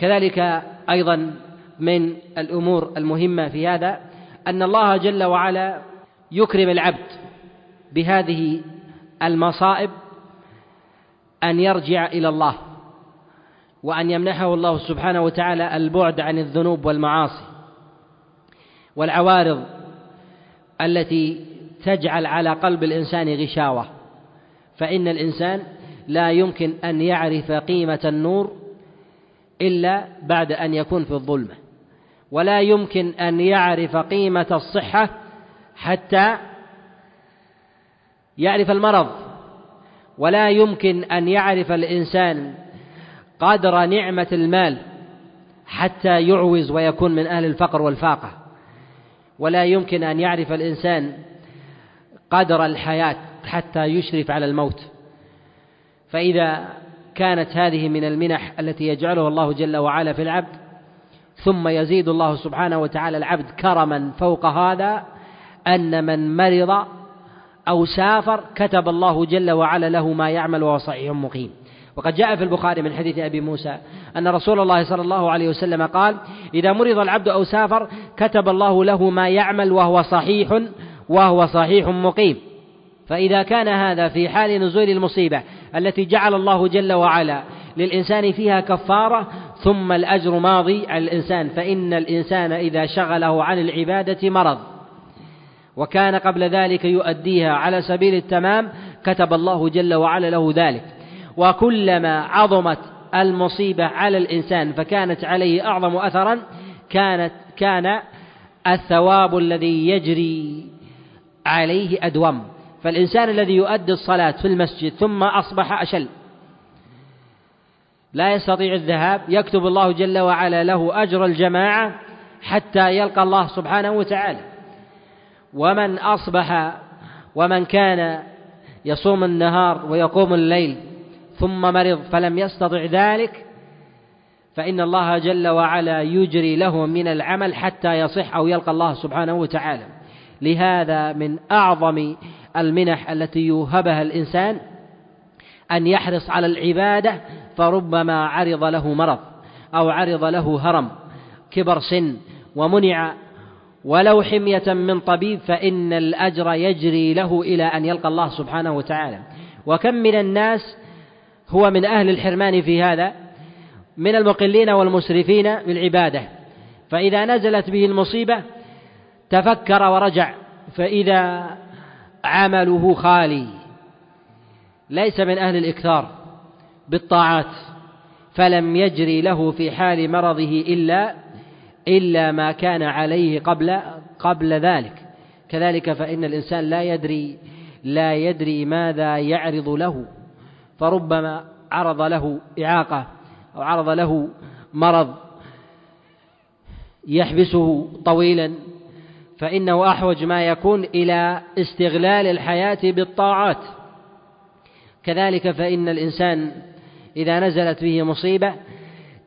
كذلك أيضا من الأمور المهمة في هذا أن الله جل وعلا يكرم العبد بهذه المصائب أن يرجع إلى الله وأن يمنحه الله سبحانه وتعالى البعد عن الذنوب والمعاصي والعوارض التي تجعل على قلب الإنسان غشاوة فإن الإنسان لا يمكن أن يعرف قيمة النور إلا بعد أن يكون في الظلمة. ولا يمكن أن يعرف قيمة الصحة حتى يعرف المرض. ولا يمكن أن يعرف الإنسان قدر نعمة المال حتى يعوز ويكون من أهل الفقر والفاقة. ولا يمكن أن يعرف الإنسان قدر الحياة حتى يشرف على الموت. فإذا كانت هذه من المنح التي يجعلها الله جل وعلا في العبد ثم يزيد الله سبحانه وتعالى العبد كرما فوق هذا أن من مرض أو سافر كتب الله جل وعلا له ما يعمل وهو صحيح مقيم. وقد جاء في البخاري من حديث أبي موسى أن رسول الله صلى الله عليه وسلم قال إذا مرض العبد أو سافر كتب الله له ما يعمل وهو صحيح وهو صحيح مقيم. فإذا كان هذا في حال نزول المصيبة التي جعل الله جل وعلا للإنسان فيها كفارة ثم الأجر ماضي على الإنسان فإن الإنسان إذا شغله عن العبادة مرض. وكان قبل ذلك يؤديها على سبيل التمام كتب الله جل وعلا له ذلك. وكلما عظمت المصيبة على الإنسان فكانت عليه أعظم أثرا كانت كان الثواب الذي يجري عليه أدوم. فالإنسان الذي يؤدي الصلاة في المسجد ثم أصبح أشل. لا يستطيع الذهاب يكتب الله جل وعلا له أجر الجماعة حتى يلقى الله سبحانه وتعالى. ومن أصبح ومن كان يصوم النهار ويقوم الليل ثم مرض فلم يستطع ذلك فإن الله جل وعلا يجري له من العمل حتى يصح أو يلقى الله سبحانه وتعالى. لهذا من أعظم المنح التي يوهبها الإنسان أن يحرص على العبادة فربما عرض له مرض أو عرض له هرم كبر سن ومنع ولو حمية من طبيب فإن الأجر يجري له إلى أن يلقى الله سبحانه وتعالى. وكم من الناس هو من أهل الحرمان في هذا؟ من المقلين والمسرفين بالعبادة. فإذا نزلت به المصيبة تفكر ورجع فإذا عمله خالي. ليس من أهل الإكثار بالطاعات فلم يجري له في حال مرضه إلا إلا ما كان عليه قبل قبل ذلك. كذلك فإن الإنسان لا يدري لا يدري ماذا يعرض له. فربما عرض له إعاقة أو عرض له مرض يحبسه طويلا فإنه أحوج ما يكون إلى استغلال الحياة بالطاعات. كذلك فإن الإنسان إذا نزلت به مصيبة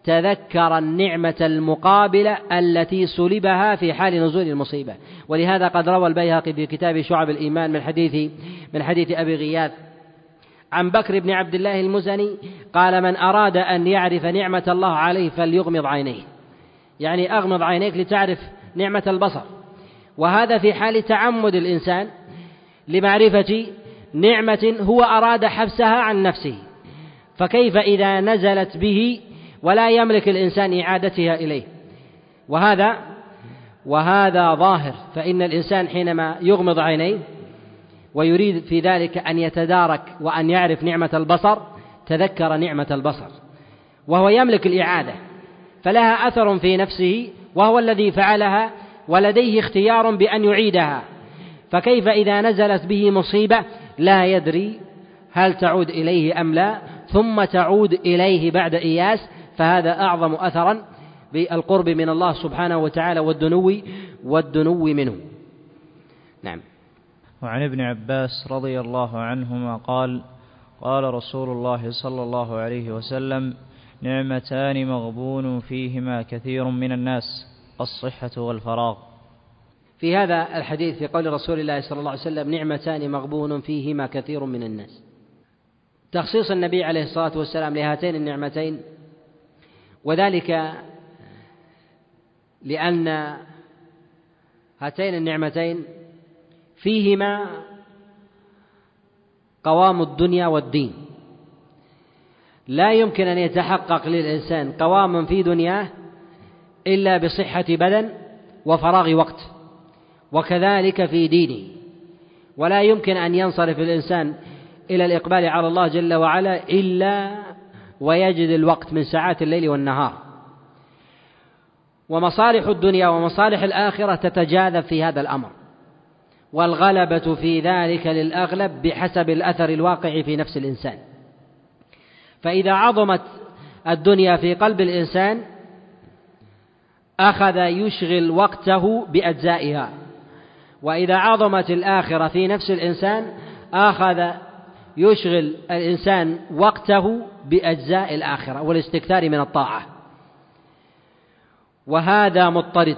تذكر النعمة المقابلة التي سلبها في حال نزول المصيبة. ولهذا قد روى البيهقي في كتاب شعب الإيمان من حديث من حديث أبي غياث عن بكر بن عبد الله المزني قال من أراد أن يعرف نعمة الله عليه فليغمض عينيه. يعني أغمض عينيك لتعرف نعمة البصر. وهذا في حال تعمد الإنسان لمعرفة نعمة هو أراد حبسها عن نفسه. فكيف إذا نزلت به ولا يملك الإنسان إعادتها إليه؟ وهذا وهذا ظاهر. فإن الإنسان حينما يغمض عينيه ويريد في ذلك أن يتدارك وأن يعرف نعمة البصر تذكر نعمة البصر. وهو يملك الإعادة فلها أثر في نفسه وهو الذي فعلها ولديه اختيار بأن يعيدها. فكيف إذا نزلت به مصيبة لا يدري هل تعود إليه أم لا ثم تعود إليه بعد إياس فهذا أعظم أثرا بالقرب من الله سبحانه وتعالى والدنو والدنو منه. نعم. وعن ابن عباس رضي الله عنهما قال قال رسول الله صلى الله عليه وسلم نعمتان مغبون فيهما كثير من الناس. الصحة والفراغ. في هذا الحديث في قول رسول الله صلى الله عليه وسلم نعمتان مغبون فيهما كثير من الناس. تخصيص النبي عليه الصلاة والسلام لهاتين النعمتين وذلك لأن هاتين النعمتين فيهما قوام الدنيا والدين. لا يمكن أن يتحقق للإنسان قوام في دنياه إلا بصحة بدن وفراغ وقت وكذلك في دينه. ولا يمكن أن ينصرف الإنسان إلى الإقبال على الله جل وعلا إلا ويجد الوقت من ساعات الليل والنهار. ومصالح الدنيا ومصالح الآخرة تتجاذب في هذا الأمر. والغلبة في ذلك للأغلب بحسب الأثر الواقع في نفس الإنسان. فإذا عظمت الدنيا في قلب الإنسان أخذ يشغل وقته بأجزائها. وإذا عظمت الآخرة في نفس الإنسان أخذ يشغل الإنسان وقته بأجزاء الآخرة والاستكثار من الطاعة. وهذا مضطرد.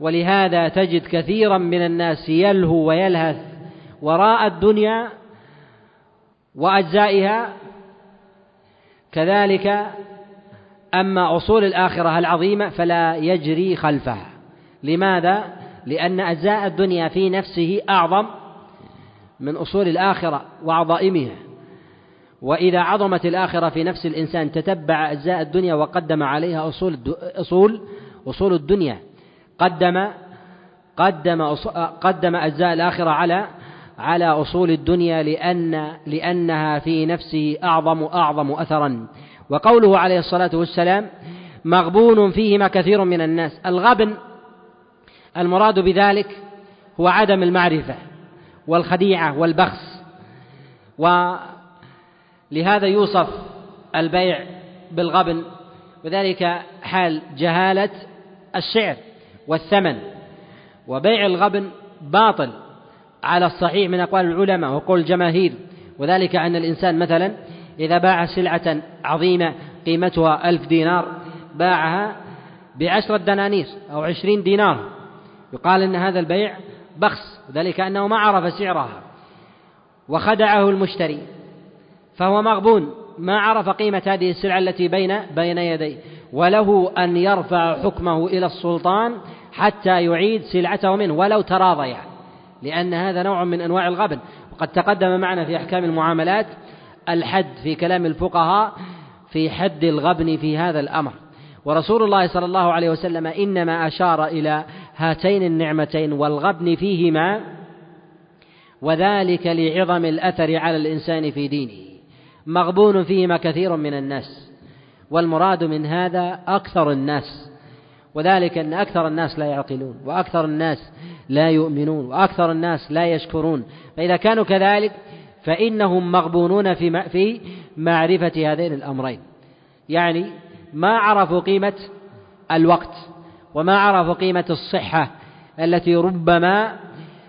ولهذا تجد كثيرا من الناس يلهو ويلهث وراء الدنيا وأجزائها. كذلك أما أصول الآخرة العظيمة فلا يجري خلفها. لماذا؟ لأن أجزاء الدنيا في نفسه أعظم من أصول الآخرة وعظائمها. وإذا عظمت الآخرة في نفس الإنسان تتبع أجزاء الدنيا وقدم عليها أصول أصول أصول الدنيا. قدم قدم قدم أجزاء الآخرة على على أصول الدنيا لأن لأنها في نفسه أعظم أعظم أثرا. وقوله عليه الصلاة والسلام مغبون فيهما كثير من الناس. الغبن المراد بذلك هو عدم المعرفة والخديعة والبخس ولهذا يوصف البيع بالغبن وذلك حال جهالة السعر والثمن. وبيع الغبن باطل على الصحيح من أقوال العلماء وقول الجماهير وذلك أن الإنسان مثلا إذا باع سلعة عظيمة قيمتها ألف دينار باعها بعشرة دنانير أو عشرين دينار. يقال إن هذا البيع بخس ذلك أنه ما عرف سعرها. وخدعه المشتري فهو مغبون ما عرف قيمة هذه السلعة التي بين بين يديه. وله أن يرفع حكمه إلى السلطان حتى يعيد سلعته منه ولو تراضيا لأن هذا نوع من أنواع الغبن. وقد تقدم معنا في أحكام المعاملات الحد في كلام الفقهاء في حد الغبن في هذا الأمر. ورسول الله صلى الله عليه وسلم إنما أشار إلى هاتين النعمتين والغبن فيهما وذلك لعظم الأثر على الإنسان في دينه. مغبون فيهما كثير من الناس والمراد من هذا أكثر الناس. وذلك أن أكثر الناس لا يعقلون وأكثر الناس لا يؤمنون وأكثر الناس لا يشكرون. فإذا كانوا كذلك فإنهم مغبونون في في معرفة هذين الأمرين. يعني ما عرفوا قيمة الوقت وما عرفوا قيمة الصحة التي ربما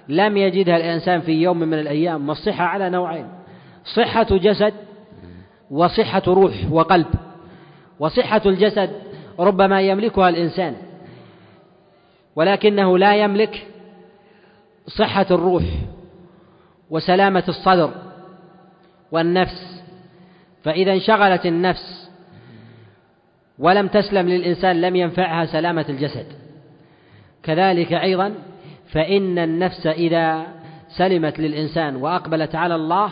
لم يجدها الإنسان في يوم من الأيام والصحة على نوعين. صحة جسد وصحة روح وقلب. وصحة الجسد ربما يملكها الإنسان ولكنه لا يملك صحة الروح وسلامة الصدر. والنفس. فإذا انشغلت النفس ولم تسلم للإنسان لم ينفعها سلامة الجسد. كذلك أيضا فإن النفس إذا سلمت للإنسان وأقبلت على الله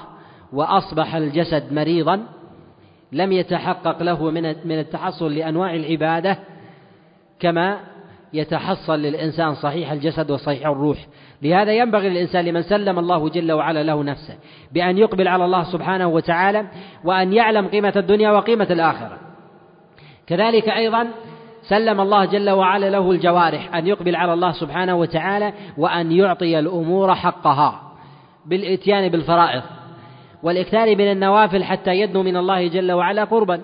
وأصبح الجسد مريضا لم يتحقق له من التحصل لأنواع العبادة كما يتحصل للإنسان صحيح الجسد وصحيح الروح. لهذا ينبغي للإنسان لمن سلم الله جل وعلا له نفسه بأن يقبل على الله سبحانه وتعالى وأن يعلم قيمة الدنيا وقيمة الآخرة. كذلك أيضا سلم الله جل وعلا له الجوارح أن يقبل على الله سبحانه وتعالى وأن يعطي الأمور حقها بالإتيان بالفرائض والإكثار من النوافل حتى يدنو من الله جل وعلا قربا.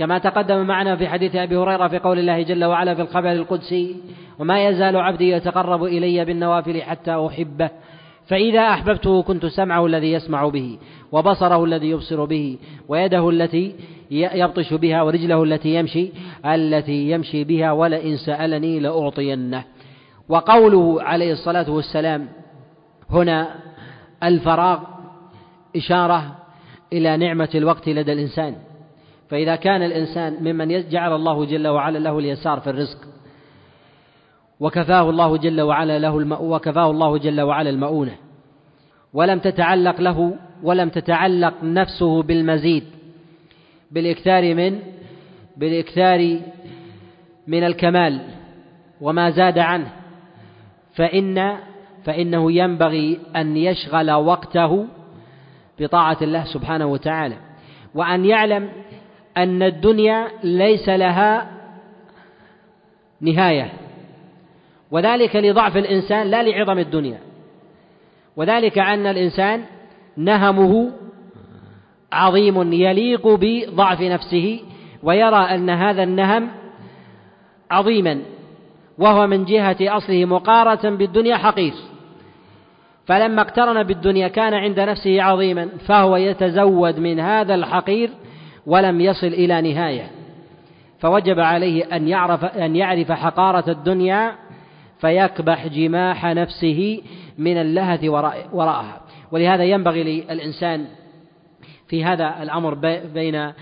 كما تقدم معنا في حديث أبي هريرة في قول الله جل وعلا في الخبر القدسي وما يزال عبدي يتقرب إلي بالنوافل حتى أحبه فإذا أحببته كنت سمعه الذي يسمع به وبصره الذي يبصر به ويده التي يبطش بها ورجله التي يمشي التي يمشي بها ولئن سألني لأعطينه. وقوله عليه الصلاة والسلام هنا الفراغ إشارة إلى نعمة الوقت لدى الإنسان. فإذا كان الإنسان ممن جعل الله جل وعلا له اليسار في الرزق وكفاه الله جل وعلا له. وكفاه الله جل وعلا المؤونة ولم تتعلق له ولم تتعلق نفسه بالمزيد بالإكثار من بالإكثار من الكمال وما زاد عنه فإن فإنه ينبغي أن يشغل وقته بطاعة الله سبحانه وتعالى وأن يعلم أن الدنيا ليس لها نهاية. وذلك لضعف الإنسان لا لعظم الدنيا. وذلك أن الإنسان نهمه عظيم يليق بضعف نفسه ويرى أن هذا النهم عظيما وهو من جهة أصله مقارنة بالدنيا حقير. فلما اقترن بالدنيا كان عند نفسه عظيما فهو يتزود من هذا الحقير ولم يصل إلى نهاية. فوجب عليه أن يعرف أن يعرف حقارة الدنيا فيكبح جماح نفسه من اللهث وراءها. ولهذا ينبغي للإنسان في هذا الأمر بين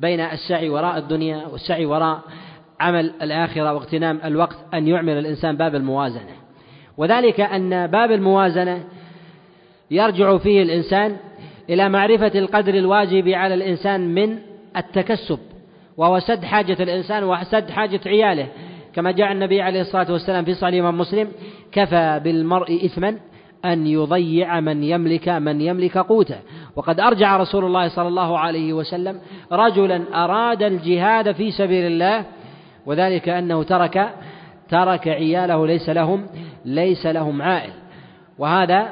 بين السعي وراء الدنيا والسعي وراء عمل الآخرة واغتنام الوقت أن يعمل الإنسان باب الموازنة. وذلك أن باب الموازنة يرجع فيه الإنسان إلى معرفة القدر الواجب على الإنسان من التكسب وهو سد حاجة الإنسان وسد حاجة عياله. كما جاء النبي عليه الصلاة والسلام في صحيح مسلم كفى بالمرء إثما أن يضيع من يملك من يملك قوته. وقد أرجع رسول الله صلى الله عليه وسلم رجلا أراد الجهاد في سبيل الله وذلك أنه ترك ترك عياله ليس لهم ليس لهم عائل. وهذا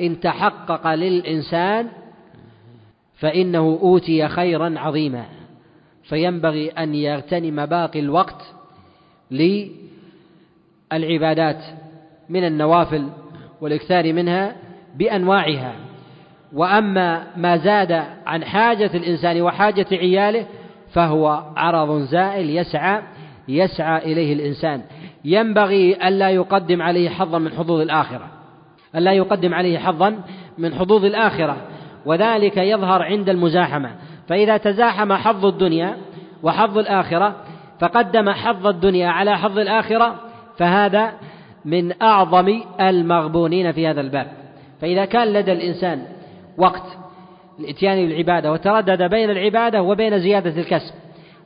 إن تحقق للإنسان فإنه أوتي خيرا عظيما. فينبغي أن يغتنم باقي الوقت للعبادات من النوافل والإكثار منها بأنواعها. وأما ما زاد عن حاجة الإنسان وحاجة عياله فهو عرض زائل يسعى يسعى إليه الإنسان. ينبغي ألا يقدم عليه حظا من حظوظ الآخرة. ألا يقدم عليه حظا من حظوظ الآخرة. وذلك يظهر عند المزاحمة. فإذا تزاحم حظ الدنيا وحظ الآخرة فقدم حظ الدنيا على حظ الآخرة فهذا من أعظم المغبونين في هذا الباب. فإذا كان لدى الإنسان وقت الإتيان بالعبادة وتردد بين العبادة وبين زيادة الكسب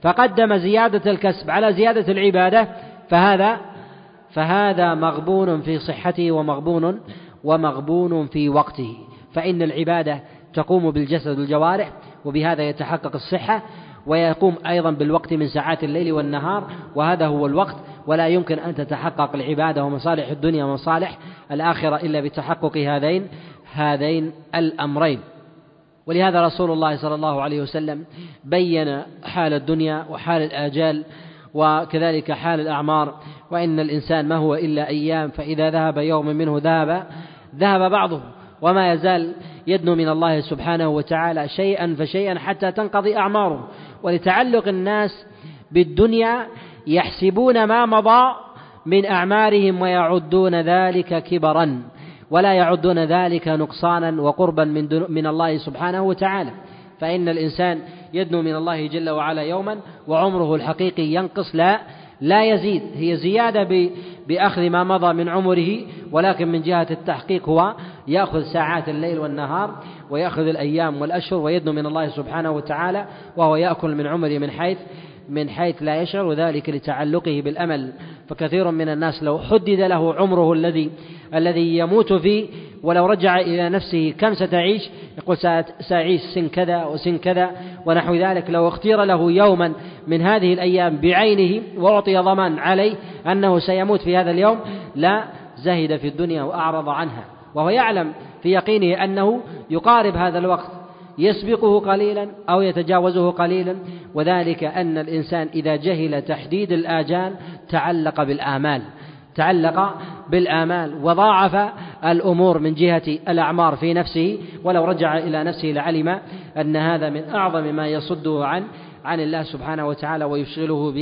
فقدم زيادة الكسب على زيادة العبادة فهذا فهذا مغبون في صحته ومغبون ومغبون في وقته. فإن العبادة تقوم بالجسد والجوارح وبهذا يتحقق الصحة ويقوم أيضا بالوقت من ساعات الليل والنهار وهذا هو الوقت. ولا يمكن أن تتحقق العبادة ومصالح الدنيا ومصالح الآخرة إلا بتحقق هذين هذين الأمرين. ولهذا رسول الله صلى الله عليه وسلم بين حال الدنيا وحال الآجال وكذلك حال الأعمار. وإن الإنسان ما هو إلا أيام فإذا ذهب يوم منه ذهب ذهب بعضه. وما يزال يدنو من الله سبحانه وتعالى شيئا فشيئا حتى تنقضي أعماره. ولتعلق الناس بالدنيا يحسبون ما مضى من أعمارهم ويعدون ذلك كبرا ولا يعدون ذلك نقصانا وقربا من, من الله سبحانه وتعالى. فإن الإنسان يدنو من الله جل وعلا يوما وعمره الحقيقي ينقص لا لا يزيد. هي زيادة بأخذ ما مضى من عمره ولكن من جهة التحقيق هو يأخذ ساعات الليل والنهار ويأخذ الأيام والأشهر ويدنو من الله سبحانه وتعالى وهو يأكل من عمره من حيث من حيث لا يشعر وذلك لتعلقه بالأمل. فكثير من الناس لو حدد له عمره الذي الذي يموت فيه ولو رجع إلى نفسه كم ستعيش؟ يقول سأعيش سن كذا وسن كذا ونحو ذلك. لو اختير له يوما من هذه الأيام بعينه وأعطي ضمان عليه أنه سيموت في هذا اليوم لا زهد في الدنيا وأعرض عنها. وهو يعلم في يقينه أنه يقارب هذا الوقت يسبقه قليلا أو يتجاوزه قليلا وذلك أن الإنسان إذا جهل تحديد الآجال تعلق بالآمال تعلق بالآمال وضاعف الأمور من جهة الأعمار في نفسه ولو رجع إلى نفسه لعلم أن هذا من أعظم ما يصده عن عن الله سبحانه وتعالى ويشغله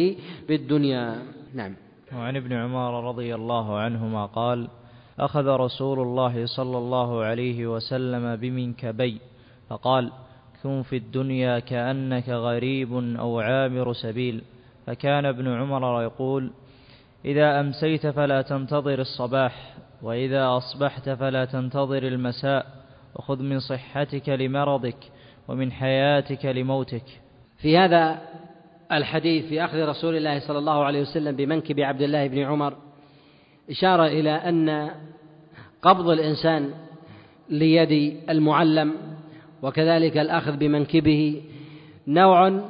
بالدنيا. نعم. وعن ابن عمر رضي الله عنهما قال أخذ رسول الله صلى الله عليه وسلم بمنكبي فقال كن في الدنيا كأنك غريب أو عابر سبيل. فكان ابن عمر يقول إذا أمسيت فلا تنتظر الصباح وإذا أصبحت فلا تنتظر المساء. وخذ من صحتك لمرضك ومن حياتك لموتك. في هذا الحديث في أخذ رسول الله صلى الله عليه وسلم بمنكب عبد الله بن عمر إشارة إلى أن قبض الإنسان ليد المعلم وكذلك الأخذ بمنكبه نوع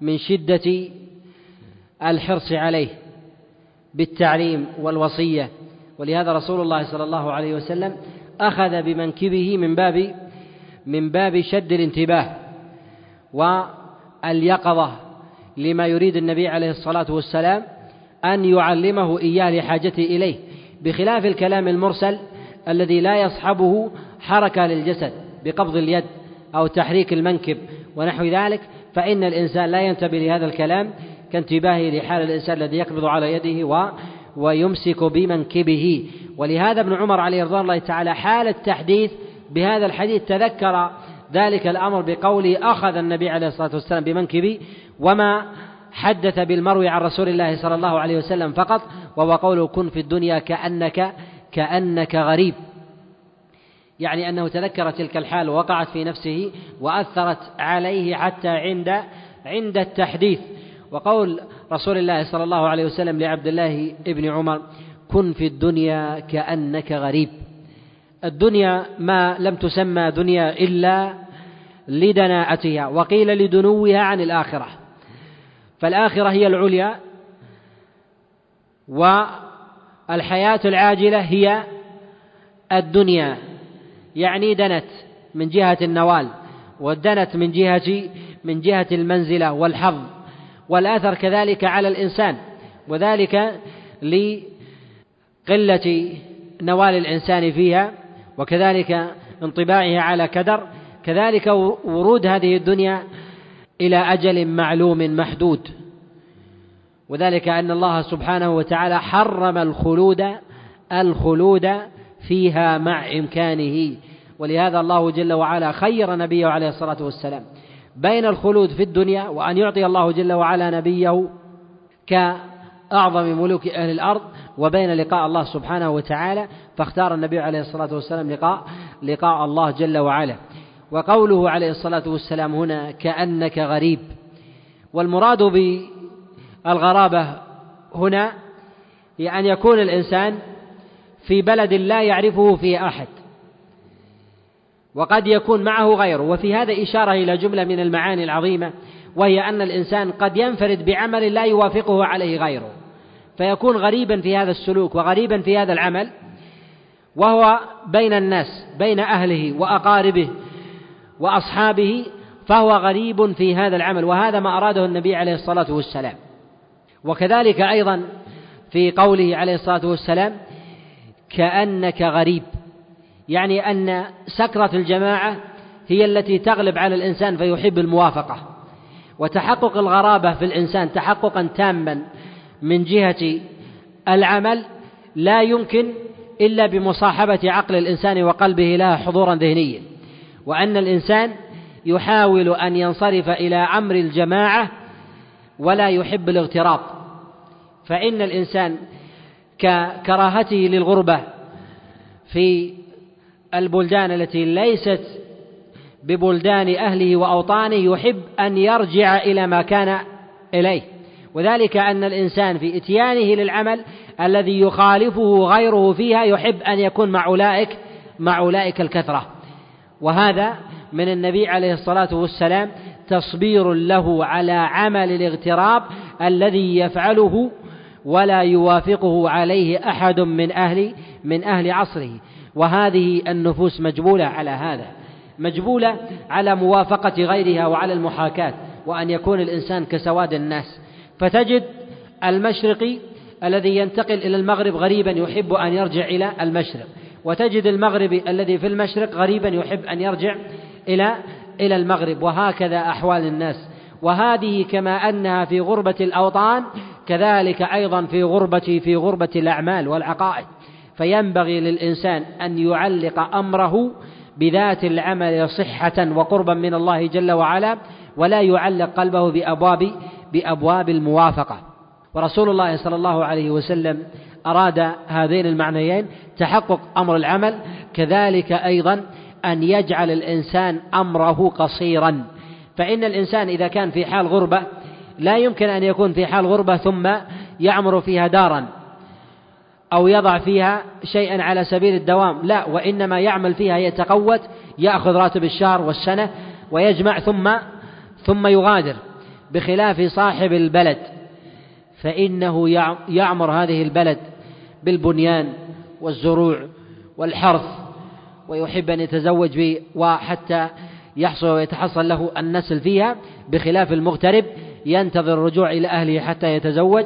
من شدة الحرص عليه بالتعليم والوصية. ولهذا رسول الله صلى الله عليه وسلم أخذ بمنكبه من باب من باب شد الانتباه واليقظة لما يريد النبي عليه الصلاة والسلام أن يعلمه إياه لحاجته إليه. بخلاف الكلام المرسل الذي لا يصحبه حركة للجسد بقبض اليد أو تحريك المنكب ونحو ذلك فإن الإنسان لا ينتبه لهذا الكلام كانتباهه لحال الإنسان الذي يقبض على يده و ويمسك بمنكبه. ولهذا ابن عمر عليه رضوان الله تعالى حال التحديث بهذا الحديث تذكر ذلك الأمر بقوله أخذ النبي عليه الصلاة والسلام بمنكبي وما حدث بالمروي عن رسول الله صلى الله عليه وسلم فقط وهو قوله كن في الدنيا كأنك كأنك غريب. يعني أنه تذكر تلك الحال ووقعت في نفسه وأثرت عليه حتى عند عند التحديث. وقول رسول الله صلى الله عليه وسلم لعبد الله بن عمر كن في الدنيا كأنك غريب. الدنيا ما لم تسمى دنيا إلا لدناءتها وقيل لدنوها عن الآخرة. فالآخرة هي العليا والحياة العاجلة هي الدنيا. يعني دنت من جهة النوال ودنت من جهة من جهة المنزلة والحظ. والأثر كذلك على الإنسان وذلك لقلة نوال الإنسان فيها وكذلك انطباعه على كدر. كذلك ورود هذه الدنيا إلى أجل معلوم محدود. وذلك أن الله سبحانه وتعالى حرم الخلود الخلود فيها مع إمكانه. ولهذا الله جل وعلا خير نبيه عليه الصلاة والسلام بين الخلود في الدنيا وأن يعطي الله جل وعلا نبيه كأعظم ملوك أهل الأرض وبين لقاء الله سبحانه وتعالى فاختار النبي عليه الصلاة والسلام لقاء لقاء الله جل وعلا. وقوله عليه الصلاة والسلام هنا كأنك غريب. والمراد بالغرابة هنا هي أن يكون الإنسان في بلد لا يعرفه فيه أحد وقد يكون معه غيره. وفي هذا إشارة إلى جملة من المعاني العظيمة وهي أن الإنسان قد ينفرد بعمل لا يوافقه عليه غيره. فيكون غريبا في هذا السلوك وغريبا في هذا العمل وهو بين الناس بين أهله وأقاربه. وأصحابه فهو غريب في هذا العمل وهذا ما أراده النبي عليه الصلاة والسلام. وكذلك أيضا في قوله عليه الصلاة والسلام كأنك غريب. يعني أن سكرة الجماعة هي التي تغلب على الإنسان فيحب الموافقة. وتحقق الغرابة في الإنسان تحققا تاما من جهة العمل لا يمكن إلا بمصاحبة عقل الإنسان وقلبه لها حضورا ذهنيا. وأن الإنسان يحاول أن ينصرف إلى أمر الجماعة ولا يحب الاغتراب. فإن الإنسان ككراهته للغربة في البلدان التي ليست ببلدان أهله وأوطانه يحب أن يرجع إلى ما كان إليه. وذلك أن الإنسان في إتيانه للعمل الذي يخالفه غيره فيها يحب أن يكون مع أولئك مع أولئك الكثرة. وهذا من النبي عليه الصلاة والسلام تصبير له على عمل الاغتراب الذي يفعله ولا يوافقه عليه أحد من أهل من أهل عصره. وهذه النفوس مجبولة على هذا مجبولة على موافقة غيرها وعلى المحاكاة وأن يكون الإنسان كسواد الناس. فتجد المشرقي الذي ينتقل إلى المغرب غريبا يحب أن يرجع إلى المشرق. وتجد المغربي الذي في المشرق غريبا يحب أن يرجع إلى إلى المغرب وهكذا أحوال الناس. وهذه كما أنها في غربة الأوطان كذلك أيضا في غربة في غربة الأعمال والعقائد. فينبغي للإنسان أن يعلق أمره بذات العمل صحة وقربا من الله جل وعلا ولا يعلق قلبه بأبواب بأبواب الموافقة. ورسول الله صلى الله عليه وسلم أراد هذين المعنيين تحقق أمر العمل كذلك أيضا أن يجعل الإنسان أمره قصيرا. فإن الإنسان إذا كان في حال غربة لا يمكن أن يكون في حال غربة ثم يعمر فيها دارا أو يضع فيها شيئا على سبيل الدوام. لا وإنما يعمل فيها يتقوت يأخذ راتب الشهر والسنة ويجمع ثم ثم يغادر. بخلاف صاحب البلد فإنه يعمر هذه البلد بالبنيان والزروع والحرث ويحب أن يتزوج وحتى يحصل ويتحصل له النسل فيها بخلاف المغترب ينتظر الرجوع إلى أهله حتى يتزوج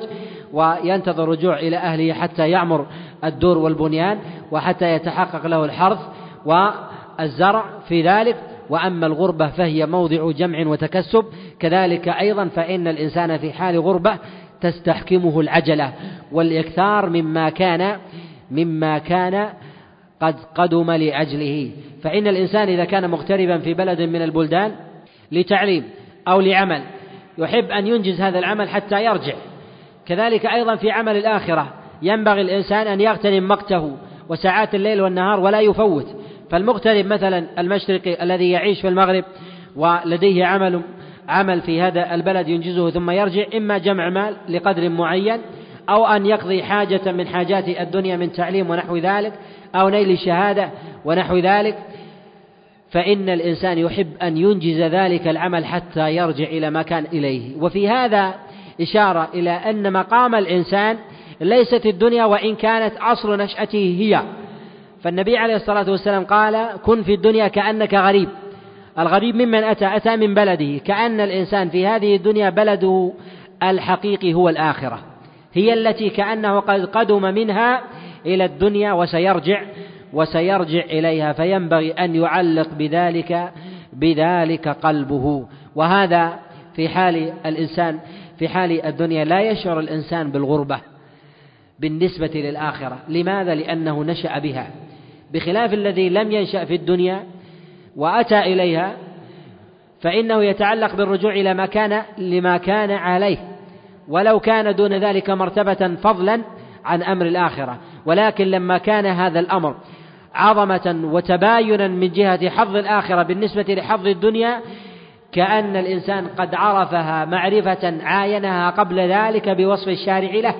وينتظر الرجوع إلى أهله حتى يعمر الدور والبنيان وحتى يتحقق له الحرث والزرع في ذلك. وأما الغربة فهي موضع جمع وتكسب. كذلك أيضا فإن الإنسان في حال غربة تستحكمه العجلة والإكثار مما كان مما كان قد قدم لأجله. فإن الإنسان إذا كان مغتربا في بلد من البلدان لتعليم أو لعمل يحب أن ينجز هذا العمل حتى يرجع. كذلك أيضا في عمل الآخرة ينبغي الإنسان أن يغتنم وقته وساعات الليل والنهار ولا يفوت. فالمغترب مثلا المشرقي الذي يعيش في المغرب ولديه عمل عمل في هذا البلد ينجزه ثم يرجع إما جمع مال لقدر معين أو أن يقضي حاجة من حاجات الدنيا من تعليم ونحو ذلك أو نيل شهادة ونحو ذلك. فإن الإنسان يحب أن ينجز ذلك العمل حتى يرجع إلى ما كان إليه. وفي هذا إشارة إلى أن مقام الإنسان ليست الدنيا وإن كانت أصل نشأته هي. فالنبي عليه الصلاة والسلام قال كن في الدنيا كأنك غريب. الغريب ممن أتى أتى من بلده. كأن الإنسان في هذه الدنيا بلده الحقيقي هو الآخرة. هي التي كأنه قد قدم منها إلى الدنيا وسيرجع وسيرجع إليها فينبغي أن يعلق بذلك بذلك قلبه. وهذا في حال الإنسان في حال الدنيا لا يشعر الإنسان بالغربة بالنسبة للآخرة. لماذا؟ لأنه نشأ بها. بخلاف الذي لم ينشأ في الدنيا وأتى إليها فإنه يتعلق بالرجوع إلى ما كان لما كان عليه. ولو كان دون ذلك مرتبة فضلا عن أمر الآخرة. ولكن لما كان هذا الأمر عظمة وتباينا من جهة حظ الآخرة بالنسبة لحظ الدنيا كأن الإنسان قد عرفها معرفة عاينها قبل ذلك بوصف الشارع له.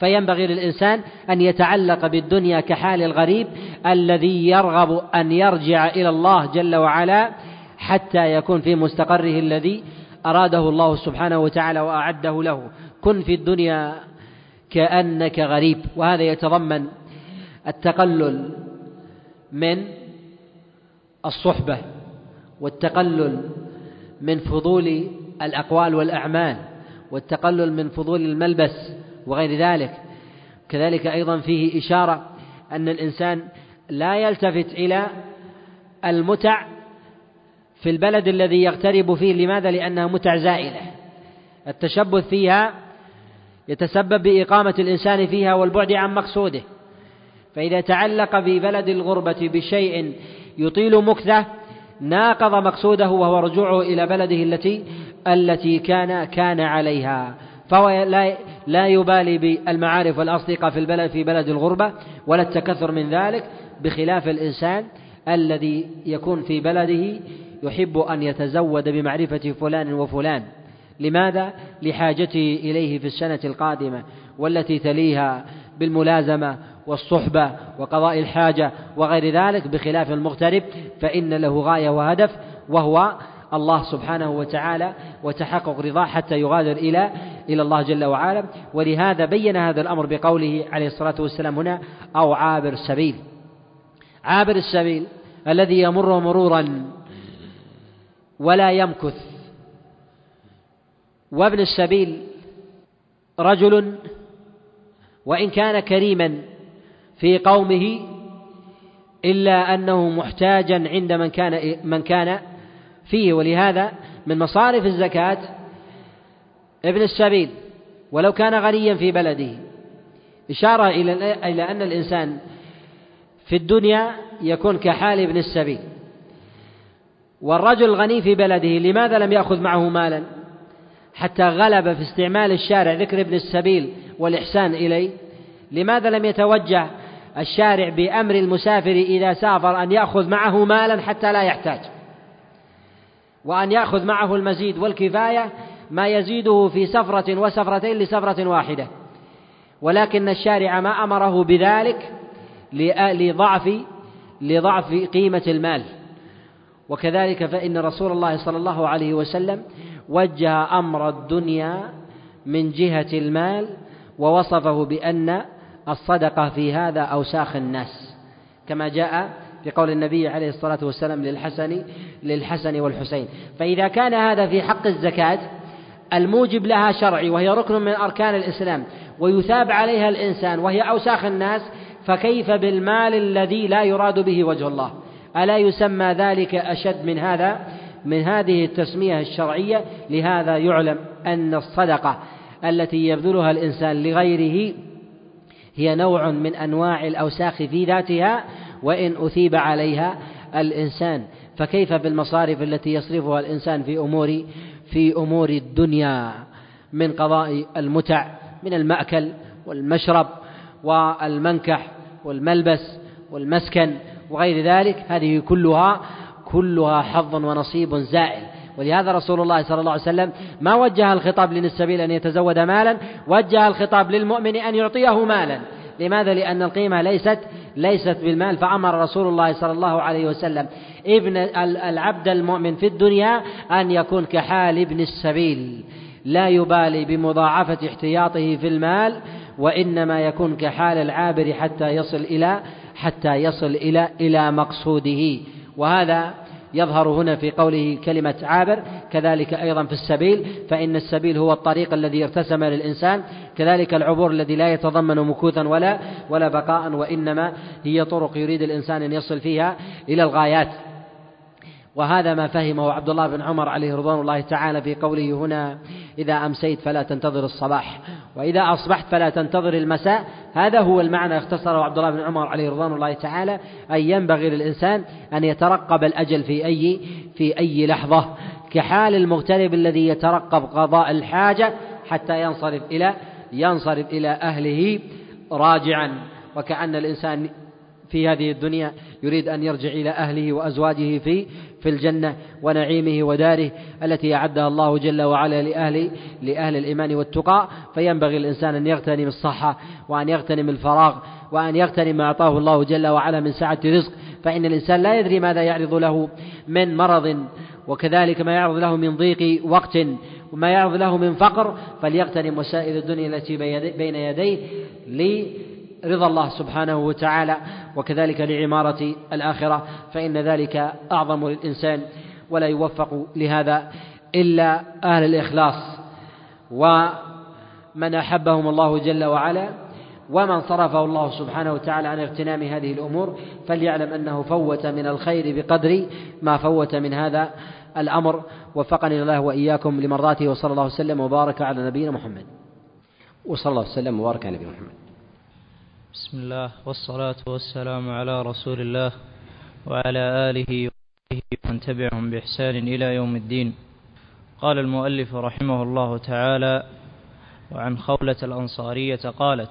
فينبغي للإنسان أن يتعلق بالدنيا كحال الغريب الذي يرغب أن يرجع إلى الله جل وعلا حتى يكون في مستقره الذي أراده الله سبحانه وتعالى وأعده له. كن في الدنيا كأنك غريب. وهذا يتضمن التقلل من الصحبة والتقلل من فضول الأقوال والأعمال والتقلل من فضول الملبس وغير ذلك. كذلك أيضا فيه إشارة أن الإنسان لا يلتفت إلى المتع في البلد الذي يغترب فيه. لماذا؟ لأنها متع زائلة. التشبث فيها يتسبب بإقامة الإنسان فيها والبعد عن مقصوده. فإذا تعلق في بلد الغربة بشيء يطيل مكثه ناقض مقصوده وهو رجوعه إلى بلده التي التي كان كان عليها. فهو لا لا يبالي بالمعارف والأصدقاء في البلد في بلد الغربة ولا التكثر من ذلك بخلاف الإنسان الذي يكون في بلده يحب أن يتزود بمعرفة فلان وفلان لماذا؟ لحاجته إليه في السنة القادمة والتي تليها بالملازمة والصحبة وقضاء الحاجة وغير ذلك بخلاف المغترب فإن له غاية وهدف وهو الله سبحانه وتعالى وتحقق رضاه حتى يغادر إلى إلى الله جل وعلا. ولهذا بين هذا الأمر بقوله عليه الصلاة والسلام هنا أو عابر السبيل. عابر السبيل الذي يمر مرورا ولا يمكث. وابن السبيل رجل وإن كان كريما في قومه إلا أنه محتاجا عند من كان من كان فيه ولهذا من مصارف الزكاة ابن السبيل ولو كان غنيا في بلده. إشارة إلى إلى أن الإنسان في الدنيا يكون كحال ابن السبيل. والرجل الغني في بلده لماذا لم يأخذ معه مالا؟ حتى غلب في استعمال الشارع ذكر ابن السبيل والإحسان إليه. لماذا لم يتوجه الشارع بأمر المسافر إذا سافر أن يأخذ معه مالا حتى لا يحتاج؟ وأن يأخذ معه المزيد والكفاية ما يزيده في سفرة وسفرتين لسفرة واحدة. ولكن الشارع ما أمره بذلك لضعف لضعف قيمة المال. وكذلك فإن رسول الله صلى الله عليه وسلم وجه أمر الدنيا من جهة المال ووصفه بأن الصدقة في هذا أوساخ الناس. كما جاء في قول النبي عليه الصلاة والسلام للحسن للحسن والحسين. فإذا كان هذا في حق الزكاة الموجب لها شرعي وهي ركن من أركان الإسلام ويثاب عليها الإنسان وهي أوساخ الناس فكيف بالمال الذي لا يراد به وجه الله؟ ألا يسمى ذلك أشد من هذا؟ من هذه التسمية الشرعية لهذا يعلم أن الصدقة التي يبذلها الإنسان لغيره هي نوع من أنواع الأوساخ في ذاتها وإن أثيب عليها الإنسان. فكيف بالمصارف التي يصرفها الإنسان في أمور في أمور الدنيا؟ من قضاء المتع من المأكل والمشرب والمنكح والملبس والمسكن وغير ذلك. هذه كلها كلها حظ ونصيب زائل. ولهذا رسول الله صلى الله عليه وسلم ما وجه الخطاب للسبيل أن يتزود مالا وجه الخطاب للمؤمن أن يعطيه مالا. لماذا؟ لأن القيمة ليست ليست بالمال فأمر رسول الله صلى الله عليه وسلم ابن العبد المؤمن في الدنيا أن يكون كحال ابن السبيل لا يبالي بمضاعفة احتياطه في المال وإنما يكون كحال العابر حتى يصل إلى حتى يصل إلى إلى مقصوده. وهذا يظهر هنا في قوله كلمة عابر كذلك أيضا في السبيل فإن السبيل هو الطريق الذي ارتسم للإنسان كذلك العبور الذي لا يتضمن مكوثا ولا ولا بقاء وإنما هي طرق يريد الإنسان أن يصل فيها إلى الغايات. وهذا ما فهمه عبد الله بن عمر عليه رضوان الله تعالى في قوله هنا إذا أمسيت فلا تنتظر الصباح وإذا أصبحت فلا تنتظر المساء. هذا هو المعنى اختصره عبد الله بن عمر عليه رضوان الله تعالى أن ينبغي للإنسان أن يترقب الأجل في أي في أي لحظة كحال المغترب الذي يترقب قضاء الحاجة حتى ينصرف إلى ينصرف إلى أهله راجعا. وكأن الإنسان في هذه الدنيا يريد أن يرجع إلى أهله وأزواجه في في الجنة ونعيمه وداره التي أعدها الله جل وعلا لأهل لأهل الإيمان والتقى فينبغي الإنسان أن يغتنم الصحة وأن يغتنم الفراغ وأن يغتنم ما أعطاه الله جل وعلا من سعة رزق فإن الإنسان لا يدري ماذا يعرض له من مرض وكذلك ما يعرض له من ضيق وقت وما يعرض له من فقر فليغتنم وسائل الدنيا التي بين يديه رضا الله سبحانه وتعالى وكذلك لعمارة الآخرة فإن ذلك أعظم للإنسان ولا يوفق لهذا إلا أهل الإخلاص. ومن أحبهم الله جل وعلا ومن صرفه الله سبحانه وتعالى عن اغتنام هذه الأمور فليعلم أنه فوت من الخير بقدر ما فوت من هذا الأمر. وفقني الله وإياكم لمرضاته وصلى الله وسلم وبارك على نبينا محمد. وصلى الله وسلم وبارك على نبينا محمد. بسم الله والصلاة والسلام على رسول الله وعلى آله ومن تبعهم بإحسان إلى يوم الدين. قال المؤلف رحمه الله تعالى وعن خولة الأنصارية قالت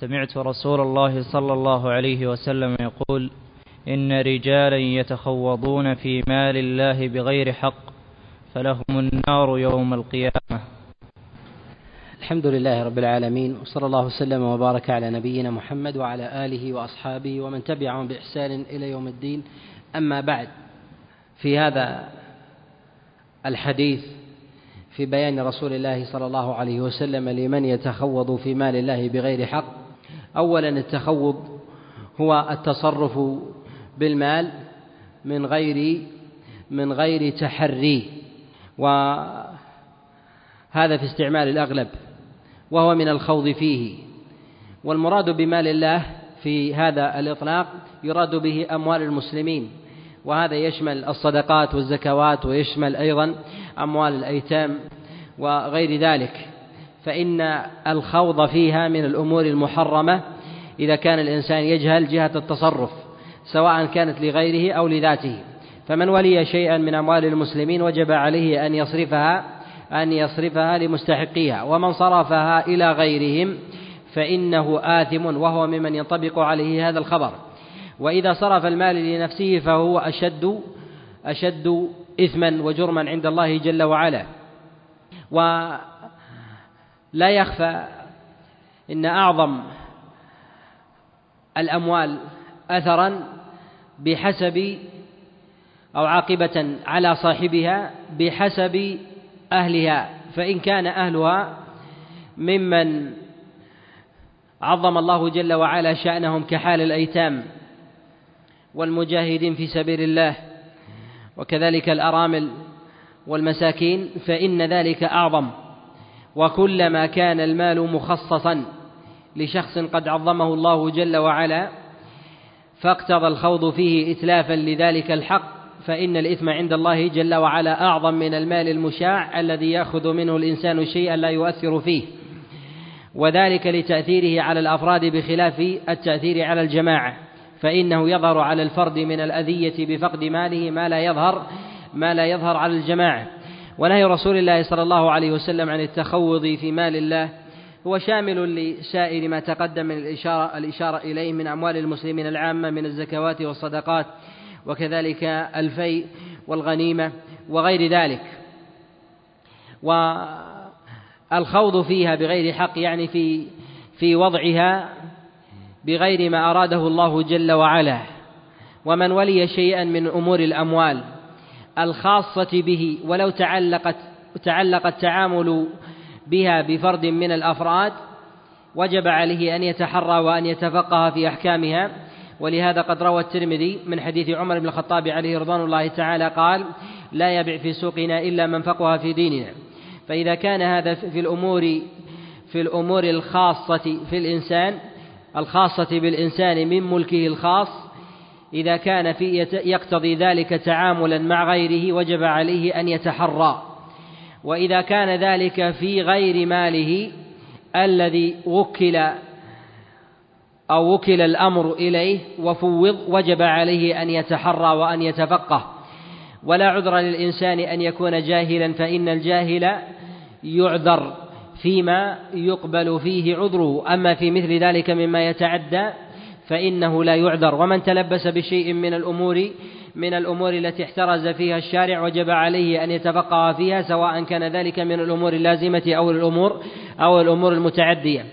سمعت رسول الله صلى الله عليه وسلم يقول إن رجالا يتخوضون في مال الله بغير حق فلهم النار يوم القيامة. الحمد لله رب العالمين وصلى الله وسلم وبارك على نبينا محمد وعلى آله وأصحابه ومن تبعهم بإحسان إلى يوم الدين. أما بعد في هذا الحديث في بيان رسول الله صلى الله عليه وسلم لمن يتخوض في مال الله بغير حق أولا التخوض هو التصرف بالمال من غير من غير تحري وهذا في استعمال الأغلب. وهو من الخوض فيه. والمراد بمال الله في هذا الإطلاق يراد به أموال المسلمين. وهذا يشمل الصدقات والزكوات ويشمل أيضا أموال الأيتام وغير ذلك. فإن الخوض فيها من الأمور المحرمة إذا كان الإنسان يجهل جهة التصرف سواء كانت لغيره أو لذاته. فمن ولي شيئا من أموال المسلمين وجب عليه أن يصرفها أن يصرفها لمستحقيها ومن صرفها إلى غيرهم فإنه آثم وهو ممن ينطبق عليه هذا الخبر. وإذا صرف المال لنفسه فهو أشد أشد إثما وجرما عند الله جل وعلا. ولا يخفى إن أعظم الأموال أثرا بحسب أو عاقبة على صاحبها بحسب أهلها فإن كان أهلها ممن عظم الله جل وعلا شأنهم كحال الأيتام والمجاهدين في سبيل الله وكذلك الأرامل والمساكين فإن ذلك أعظم. وكلما كان المال مخصصا لشخص قد عظمه الله جل وعلا فاقتضى الخوض فيه إتلافا لذلك الحق فإن الإثم عند الله جل وعلا أعظم من المال المشاع الذي يأخذ منه الإنسان شيئا لا يؤثر فيه. وذلك لتأثيره على الأفراد بخلاف التأثير على الجماعة. فإنه يظهر على الفرد من الأذية بفقد ماله ما لا يظهر ما لا يظهر على الجماعة. ونهي رسول الله صلى الله عليه وسلم عن التخوض في مال الله. هو شامل لسائر ما تقدم من الإشارة, الإشارة إليه من أموال المسلمين العامة من الزكوات والصدقات. وكذلك الفيء والغنيمة وغير ذلك. والخوض فيها بغير حق يعني في في وضعها بغير ما أراده الله جل وعلا. ومن ولي شيئا من أمور الأموال الخاصة به ولو تعلقت تعلق التعامل بها بفرد من الأفراد وجب عليه أن يتحرى وأن يتفقه في أحكامها. ولهذا قد روى الترمذي من حديث عمر بن الخطاب عليه رضوان الله تعالى قال لا يبع في سوقنا إلا من فقه في ديننا. فإذا كان هذا في الأمور في الأمور الخاصة في الإنسان الخاصة بالإنسان من ملكه الخاص إذا كان في يقتضي ذلك تعاملا مع غيره وجب عليه أن يتحرى. وإذا كان ذلك في غير ماله الذي وكل أو وكل الأمر إليه وفوض وجب عليه أن يتحرى وأن يتفقه. ولا عذر للإنسان أن يكون جاهلا فإن الجاهل يعذر فيما يقبل فيه عذره. أما في مثل ذلك مما يتعدى فإنه لا يعذر. ومن تلبس بشيء من الأمور من الأمور التي احترز فيها الشارع وجب عليه أن يتفقه فيها سواء كان ذلك من الأمور اللازمة أو الأمور أو الأمور المتعدية.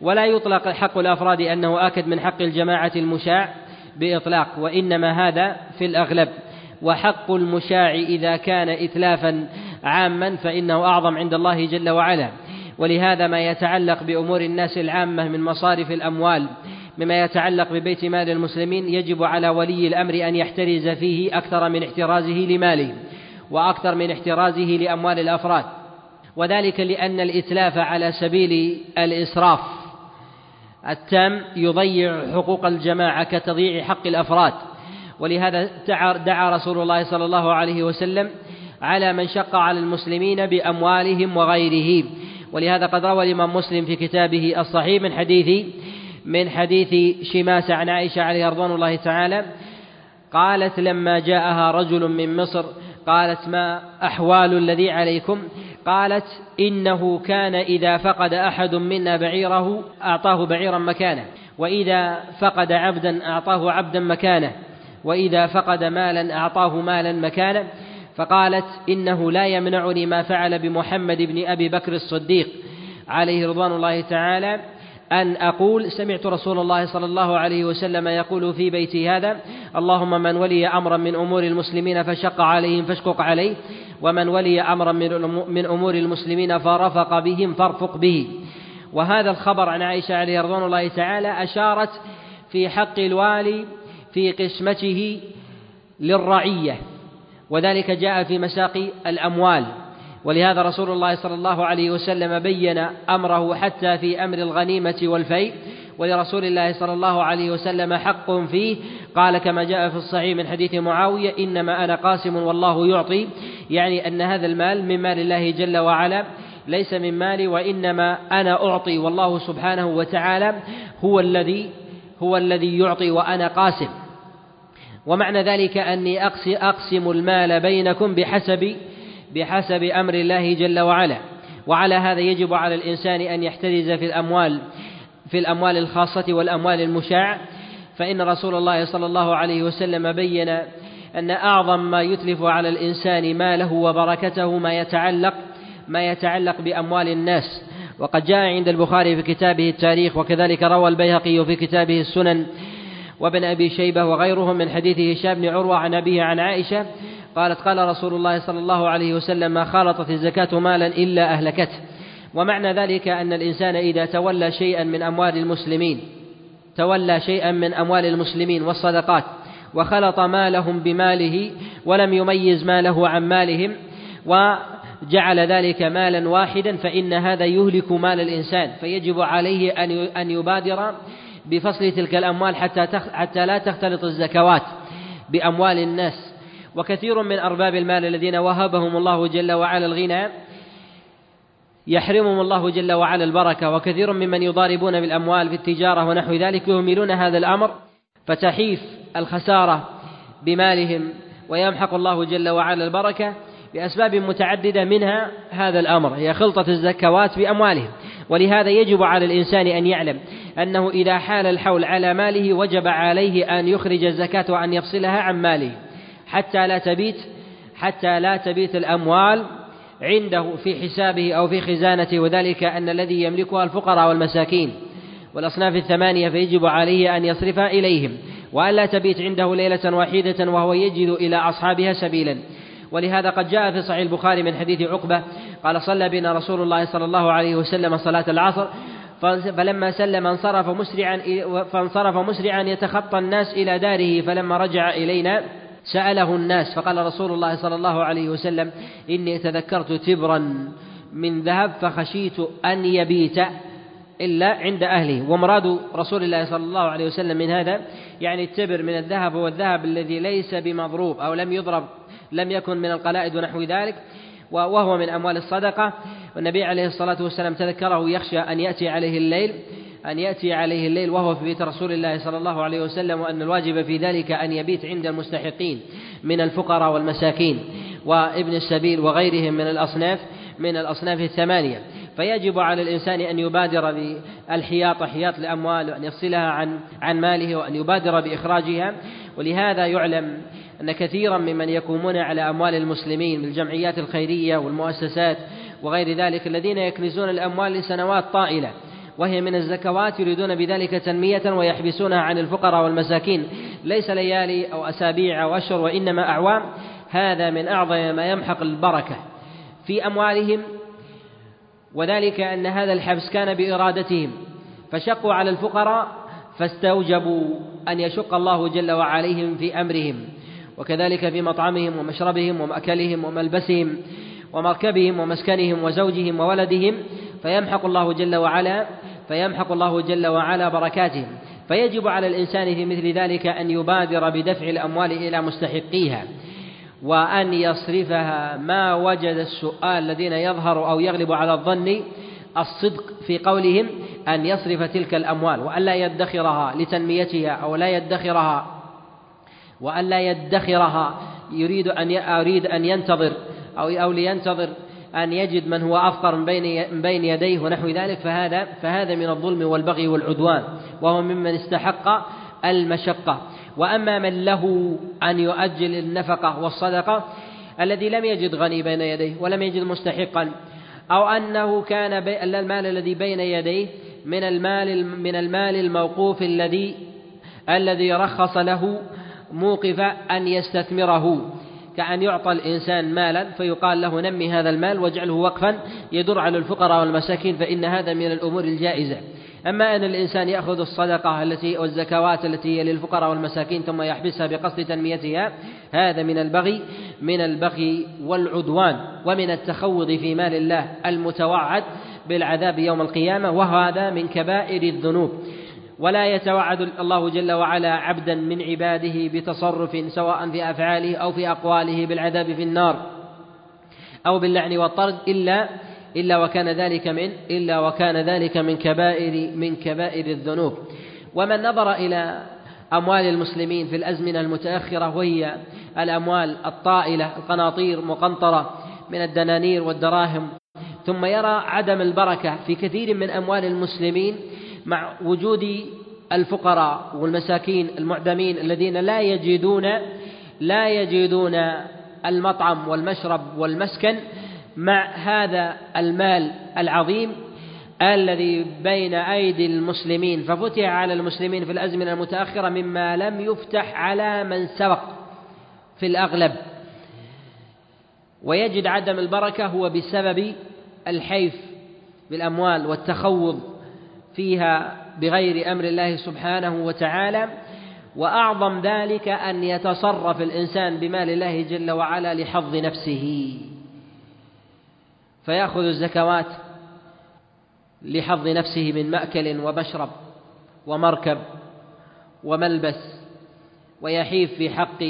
ولا يطلق حق الأفراد أنه آكد من حق الجماعة المشاع بإطلاق وإنما هذا في الأغلب. وحق المشاع إذا كان إتلافا عاما فإنه أعظم عند الله جل وعلا. ولهذا ما يتعلق بأمور الناس العامة من مصارف الأموال مما يتعلق ببيت مال المسلمين يجب على ولي الأمر أن يحترز فيه أكثر من احترازه لماله وأكثر من احترازه لأموال الأفراد. وذلك لأن الإتلاف على سبيل الإسراف. التام يضيع حقوق الجماعة كتضييع حق الأفراد. ولهذا دعا رسول الله صلى الله عليه وسلم على من شق على المسلمين بأموالهم وغيره. ولهذا قد روى الإمام مسلم في كتابه الصحيح من حديث من حديث شماسة عن عائشة عليه رضوان الله تعالى. قالت لما جاءها رجل من مصر قالت ما أحوال الذي عليكم؟ قالت إنه كان إذا فقد أحد منا بعيره أعطاه بعيرا مكانه وإذا فقد عبدا أعطاه عبدا مكانه وإذا فقد مالا أعطاه مالا مكانه. فقالت إنه لا يمنعني ما فعل بمحمد بن أبي بكر الصديق عليه رضوان الله تعالى. أن أقول سمعت رسول الله صلى الله عليه وسلم يقول في بيتي هذا اللهم من ولي أمرا من أمور المسلمين فشق عليهم فاشقق عليه ومن ولي أمرا من أمور المسلمين فرفق بهم فارفق به. وهذا الخبر عن عائشة عليه رضوان الله تعالى أشارت في حق الوالي في قسمته للرعية وذلك جاء في مساقي الأموال. ولهذا رسول الله صلى الله عليه وسلم بين أمره حتى في أمر الغنيمة والفيء ولرسول الله صلى الله عليه وسلم حق فيه. قال كما جاء في الصحيح من حديث معاوية إنما أنا قاسم والله يعطي. يعني أن هذا المال من مال الله جل وعلا ليس من مالي وإنما أنا أعطي. والله سبحانه وتعالى هو الذي هو الذي يعطي وأنا قاسم. ومعنى ذلك أني أقسم المال بينكم بحسب بحسب أمر الله جل وعلا. وعلى هذا يجب على الإنسان أن يحترز في الأموال في الأموال الخاصة والأموال المشاع. فإن رسول الله صلى الله عليه وسلم بين أن أعظم ما يتلف على الإنسان ماله وبركته ما يتعلق ما يتعلق بأموال الناس. وقد جاء عند البخاري في كتابه التاريخ وكذلك روى البيهقي في كتابه السنن. وابن أبي شيبة وغيرهم من حديث هشام بن عروة عن أبيه عن عائشة قالت قال رسول الله صلى الله عليه وسلم ما خالطت الزكاة مالا إلا أهلكته. ومعنى ذلك أن الإنسان إذا تولى شيئا من أموال المسلمين تولى شيئا من أموال المسلمين والصدقات وخلط مالهم بماله ولم يميز ماله عن مالهم وجعل ذلك مالا واحدا فإن هذا يهلك مال الإنسان. فيجب عليه أن يبادر بفصل تلك الأموال حتى حتى لا تختلط الزكوات بأموال الناس. وكثير من أرباب المال الذين وهبهم الله جل وعلا الغنى يحرمهم الله جل وعلا البركة وكثير ممن يضاربون بالأموال في التجارة ونحو ذلك يهملون هذا الأمر فتحيف الخسارة بمالهم ويمحق الله جل وعلا البركة بأسباب متعددة منها هذا الأمر هي خلطة الزكوات بأموالهم ولهذا يجب على الإنسان أن يعلم أنه إذا حال الحول على ماله وجب عليه أن يخرج الزكاة وأن يفصلها عن ماله. حتى لا تبيت حتى لا تبيت الأموال عنده في حسابه أو في خزانته وذلك أن الذي يملكها الفقراء والمساكين. والأصناف الثمانية فيجب عليه أن يصرفها إليهم وألا تبيت عنده ليلة واحدة وهو يجد إلى أصحابها سبيلا. ولهذا قد جاء في صحيح البخاري من حديث عقبة قال صلى بنا رسول الله صلى الله عليه وسلم صلاة العصر فلما سلم انصرف مسرعا فانصرف مسرعا يتخطى الناس إلى داره فلما رجع إلينا سأله الناس فقال رسول الله صلى الله عليه وسلم إني تذكرت تبرا من ذهب فخشيت أن يبيت إلا عند أهله ومراد رسول الله صلى الله عليه وسلم من هذا يعني التبر من الذهب هو الذهب الذي ليس بمضروب أو لم يضرب لم يكن من القلائد ونحو ذلك وهو من أموال الصدقة. والنبي عليه الصلاة والسلام تذكره يخشى أن يأتي عليه الليل أن يأتي عليه الليل وهو في بيت رسول الله صلى الله عليه وسلم وأن الواجب في ذلك أن يبيت عند المستحقين من الفقراء والمساكين وابن السبيل وغيرهم من الأصناف من الأصناف الثمانية. فيجب على الإنسان أن يبادر بالحياط حياط الأموال وأن يفصلها عن عن ماله وأن يبادر بإخراجها. ولهذا يعلم أن كثيرا ممن يقومون على أموال المسلمين بالجمعيات الخيرية والمؤسسات وغير ذلك الذين يكنزون الأموال لسنوات طائلة. وهي من الزكوات يريدون بذلك تنمية ويحبسونها عن الفقراء والمساكين. ليس ليالي أو أسابيع أو أشهر وإنما أعوام. هذا من أعظم ما يمحق البركة في أموالهم. وذلك أن هذا الحبس كان بإرادتهم. فشقوا على الفقراء فاستوجبوا أن يشق الله جل وعلا عليهم في أمرهم. وكذلك في مطعمهم ومشربهم ومأكلهم وملبسهم. ومركبهم ومسكنهم وزوجهم وولدهم فيمحق الله جل وعلا فيمحق الله جل وعلا بركاتهم. فيجب على الإنسان في مثل ذلك أن يبادر بدفع الأموال إلى مستحقيها وأن يصرفها ما وجد السؤال الذين يظهر أو يغلب على الظن الصدق في قولهم أن يصرف تلك الأموال وأن لا يدخرها لتنميتها أو لا يدخرها وأن لا يدخرها يريد أن أريد أن ينتظر أو أو لينتظر أن يجد من هو أفقر من بين بين يديه ونحو ذلك فهذا فهذا من الظلم والبغي والعدوان وهو ممن استحق المشقة. وأما من له أن يؤجل النفقة والصدقة الذي لم يجد غني بين يديه ولم يجد مستحقا أو أنه كان المال الذي بين يديه من المال من المال الموقوف الذي الذي رخص له موقف أن يستثمره. كأن يعطى الإنسان مالا فيقال له نمي هذا المال واجعله وقفا يدر على الفقراء والمساكين فإن هذا من الأمور الجائزة. أما أن الإنسان يأخذ الصدقة التي والزكوات التي هي للفقراء والمساكين ثم يحبسها بقصد تنميتها هذا من البغي من البغي والعدوان ومن التخوض في مال الله المتوعد بالعذاب يوم القيامة وهذا من كبائر الذنوب. ولا يتوعد الله جل وعلا عبدا من عباده بتصرف سواء في أفعاله أو في أقواله بالعذاب في النار أو باللعن والطرد إلا إلا وكان ذلك من إلا وكان ذلك من كبائر من كبائر الذنوب. ومن نظر إلى أموال المسلمين في الأزمنة المتأخرة وهي الأموال الطائلة القناطير مقنطرة من الدنانير والدراهم ثم يرى عدم البركة في كثير من أموال المسلمين مع وجود الفقراء والمساكين المعدمين الذين لا يجدون لا يجدون المطعم والمشرب والمسكن مع هذا المال العظيم الذي بين أيدي المسلمين. ففتح على المسلمين في الأزمنة المتأخرة مما لم يفتح على من سبق في الأغلب. ويجد عدم البركة هو بسبب الحيف بالأموال والتخوض فيها بغير أمر الله سبحانه وتعالى وأعظم ذلك أن يتصرف الإنسان بمال الله جل وعلا لحظ نفسه. فيأخذ الزكوات لحظ نفسه من مأكل ومشرب ومركب وملبس ويحيف في حق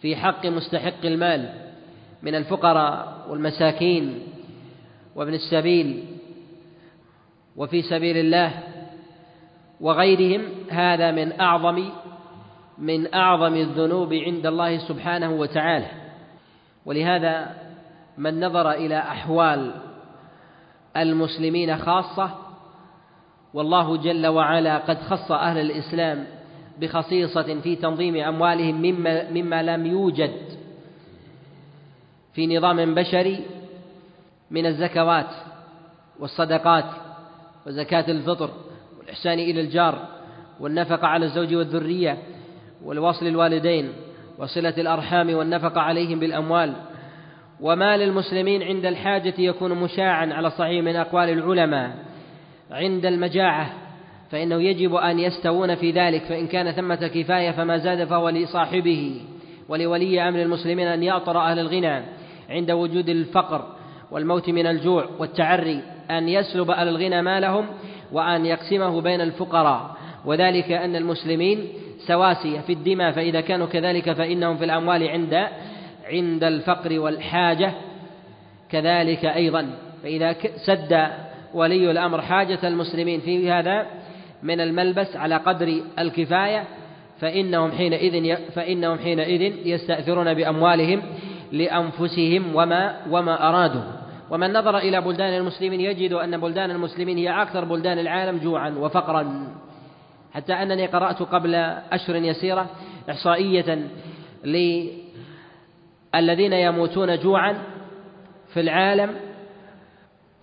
في حق مستحق المال من الفقراء والمساكين وابن السبيل وفي سبيل الله وغيرهم هذا من أعظم من أعظم الذنوب عند الله سبحانه وتعالى. ولهذا من نظر إلى أحوال المسلمين خاصة والله جل وعلا قد خص أهل الإسلام بخصيصة في تنظيم أموالهم مما, مما لم يوجد في نظام بشري من الزكوات والصدقات. وزكاة الفطر والإحسان إلى الجار والنفقة على الزوج والذرية والوصل الوالدين وصلة الأرحام والنفقة عليهم بالأموال. وما للمسلمين عند الحاجة يكون مشاعا على صحيح من أقوال العلماء عند المجاعة فإنه يجب أن يستوون في ذلك فإن كان ثمة كفاية فما زاد فهو لصاحبه ولولي أمر المسلمين أن يعطر أهل الغنى عند وجود الفقر والموت من الجوع والتعري. أن يسلب أهل الغنى مالهم وأن يقسمه بين الفقراء. وذلك أن المسلمين سواسية في الدماء فإذا كانوا كذلك فإنهم في الأموال عند عند الفقر والحاجة كذلك أيضا. فإذا سد ولي الأمر حاجة المسلمين في هذا من الملبس على قدر الكفاية فإنهم حينئذ فإنهم حينئذ يستأثرون بأموالهم لأنفسهم وما وما أرادوا. ومن نظر إلى بلدان المسلمين يجد أن بلدان المسلمين هي أكثر بلدان العالم جوعا وفقرا. حتى أنني قرأت قبل أشهر يسيرة إحصائية للذين يموتون جوعا في العالم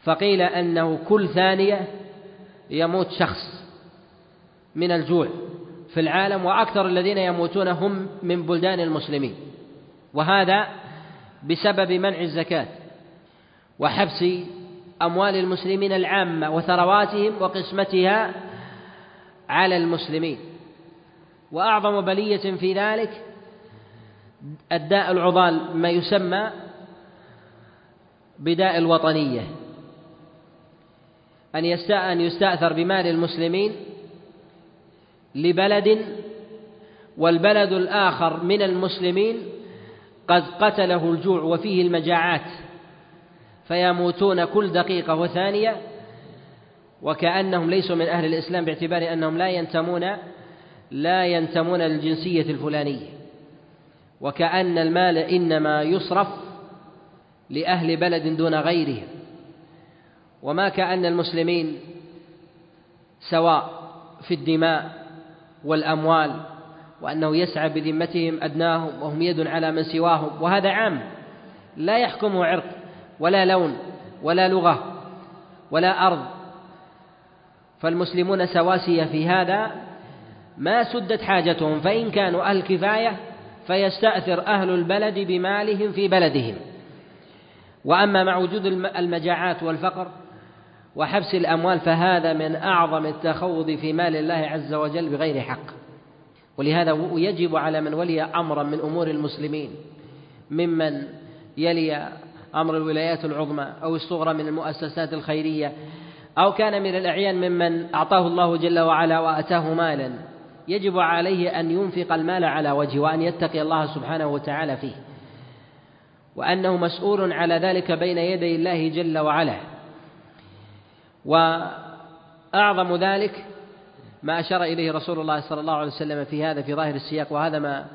فقيل أنه كل ثانية يموت شخص من الجوع في العالم وأكثر الذين يموتون هم من بلدان المسلمين. وهذا بسبب منع الزكاة. وحبس أموال المسلمين العامة وثرواتهم وقسمتها على المسلمين. وأعظم بلية في ذلك الداء العضال ما يسمى بداء الوطنية. أن أن يستأثر بمال المسلمين لبلد والبلد الآخر من المسلمين قد قتله الجوع وفيه المجاعات. فيموتون كل دقيقة وثانية وكأنهم ليسوا من أهل الإسلام باعتبار أنهم لا ينتمون لا ينتمون للجنسية الفلانية. وكأن المال إنما يصرف لأهل بلد دون غيرهم وما كأن المسلمين سواء في الدماء والأموال وأنه يسعى بذمتهم أدناهم وهم يد على من سواهم وهذا عام لا يحكمه عرق. ولا لون ولا لغة ولا أرض. فالمسلمون سواسية في هذا. ما سدت حاجتهم فإن كانوا أهل كفاية فيستأثر أهل البلد بمالهم في بلدهم. وأما مع وجود المجاعات والفقر وحبس الأموال فهذا من أعظم التخوض في مال الله عز وجل بغير حق. ولهذا يجب على من ولي أمرا من أمور المسلمين ممن يلي أمر الولايات العظمى أو الصغرى من المؤسسات الخيرية أو كان من الأعيان ممن أعطاه الله جل وعلا وأتاه مالا. يجب عليه أن ينفق المال على وجهه وأن يتقي الله سبحانه وتعالى فيه. وأنه مسؤول على ذلك بين يدي الله جل وعلا. وأعظم ذلك ما أشار إليه رسول الله صلى الله عليه وسلم في هذا في ظاهر السياق وهذا ما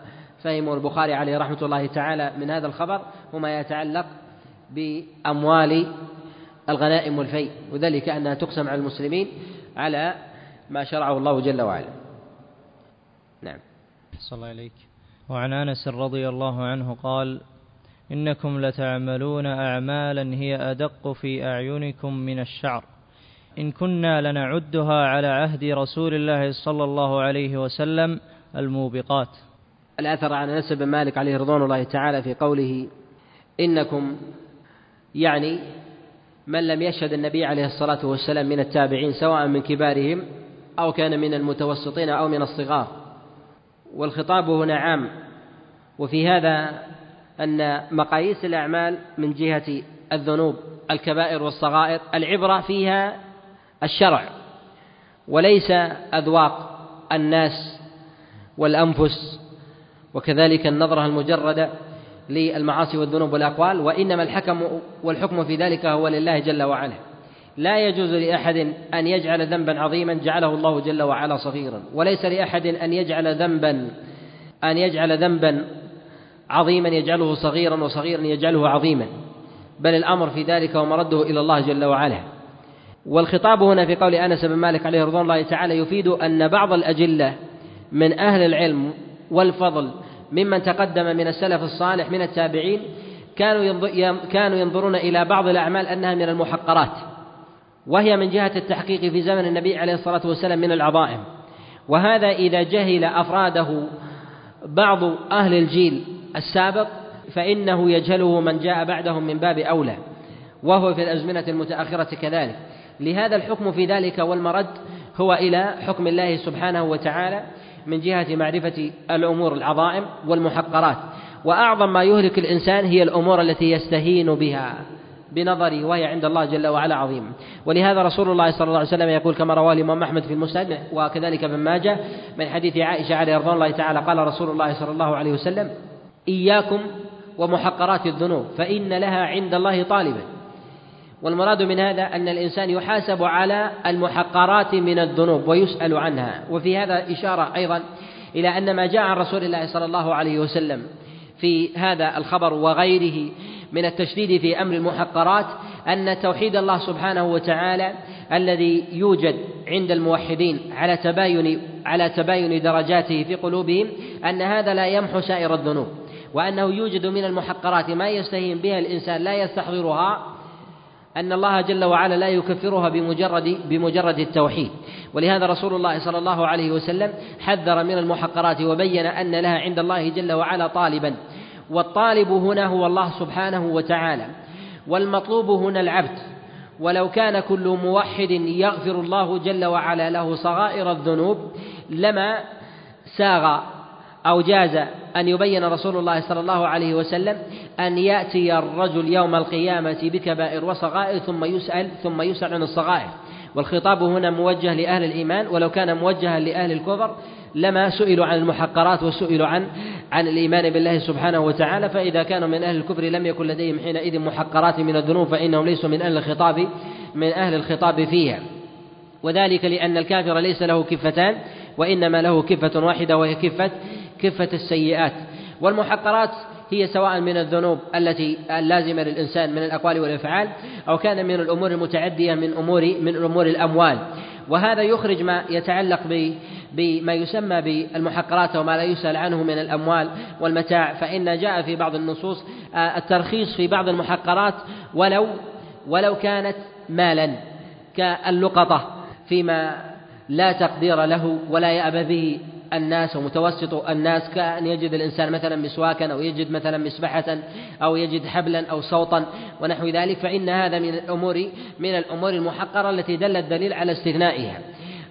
فهمه البخاري عليه رحمة الله تعالى من هذا الخبر هو ما يتعلق بأموال الغنائم والفيء وذلك أنها تقسم على المسلمين على ما شرعه الله جل وعلا. نعم. صلى الله عليك. وعن أنس رضي الله عنه قال إنكم لتعملون أعمالا هي أدق في أعينكم من الشعر. إن كنا لنعدها على عهد رسول الله صلى الله عليه وسلم الموبقات. الأثر عن أنس بن مالك عليه رضوان الله تعالى في قوله إنكم يعني من لم يشهد النبي عليه الصلاة والسلام من التابعين سواء من كبارهم أو كان من المتوسطين أو من الصغار. والخطاب هنا عام. وفي هذا أن مقاييس الأعمال من جهة الذنوب الكبائر والصغائر العبرة فيها الشرع. وليس أذواق الناس والأنفس وكذلك النظرة المجردة للمعاصي والذنوب والأقوال وإنما الحكم والحكم في ذلك هو لله جل وعلا. لا يجوز لأحد أن يجعل ذنبا عظيما جعله الله جل وعلا صغيرا وليس لأحد أن يجعل ذنبا أن يجعل ذنبا عظيما يجعله صغيرا وصغيرا يجعله عظيما. بل الأمر في ذلك ومرده إلى الله جل وعلا. والخطاب هنا في قول أنس بن مالك عليه رضوان الله تعالى يفيد أن بعض الأجلة من أهل العلم والفضل ممن تقدم من السلف الصالح من التابعين كانوا كانوا ينظرون إلى بعض الأعمال أنها من المحقرات وهي من جهة التحقيق في زمن النبي عليه الصلاة والسلام من العظائم. وهذا إذا جهل أفراده بعض أهل الجيل السابق فإنه يجهله من جاء بعدهم من باب أولى وهو في الأزمنة المتأخرة كذلك. لهذا الحكم في ذلك والمرد هو إلى حكم الله سبحانه وتعالى من جهة معرفة الأمور العظائم والمحقرات. وأعظم ما يهلك الإنسان هي الأمور التي يستهين بها بنظري وهي عند الله جل وعلا عظيم. ولهذا رسول الله صلى الله عليه وسلم يقول كما رواه الإمام أحمد في المسند وكذلك ابن ماجه من حديث عائشة عليه رضوان الله تعالى قال رسول الله صلى الله عليه وسلم إياكم ومحقرات الذنوب فإن لها عند الله طالبا. والمراد من هذا أن الإنسان يحاسب على المحقرات من الذنوب ويسأل عنها. وفي هذا إشارة أيضا إلى أن ما جاء عن رسول الله صلى الله عليه وسلم في هذا الخبر وغيره من التشديد في أمر المحقرات أن توحيد الله سبحانه وتعالى الذي يوجد عند الموحدين على تباين على تباين درجاته في قلوبهم أن هذا لا يمحو سائر الذنوب وأنه يوجد من المحقرات ما يستهين بها الإنسان لا يستحضرها أن الله جل وعلا لا يكفرها بمجرد بمجرد التوحيد. ولهذا رسول الله صلى الله عليه وسلم حذر من المحقرات وبين أن لها عند الله جل وعلا طالبا. والطالب هنا هو الله سبحانه وتعالى. والمطلوب هنا العبد. ولو كان كل موحد يغفر الله جل وعلا له صغائر الذنوب لما ساغ أو جاز أن يبين رسول الله صلى الله عليه وسلم أن يأتي الرجل يوم القيامة بكبائر وصغائر ثم يسأل ثم يسأل عن الصغائر. والخطاب هنا موجه لأهل الإيمان ولو كان موجها لأهل الكفر لما سئلوا عن المحقرات وسئلوا عن عن الإيمان بالله سبحانه وتعالى. فإذا كانوا من أهل الكفر لم يكن لديهم حينئذ محقرات من الذنوب فإنهم ليسوا من أهل الخطاب من أهل الخطاب فيها. وذلك لأن الكافر ليس له كفتان وإنما له كفة واحدة وهي كفة كفة السيئات. والمحقرات هي سواء من الذنوب التي اللازمة للإنسان من الأقوال والأفعال أو كان من الأمور المتعدية من أمور من أمور الأموال. وهذا يخرج ما يتعلق بما يسمى بالمحقرات وما لا يسأل عنه من الأموال والمتاع. فإن جاء في بعض النصوص آه، الترخيص في بعض المحقرات ولو ولو كانت مالا كاللقطة فيما لا تقدير له ولا يأبى به. الناس ومتوسط الناس كأن يجد الإنسان مثلا مسواكا أو يجد مثلا مسبحة أو يجد حبلا أو صوتا ونحو ذلك فإن هذا من الأمور من الأمور المحقرة التي دل الدليل على استثنائها.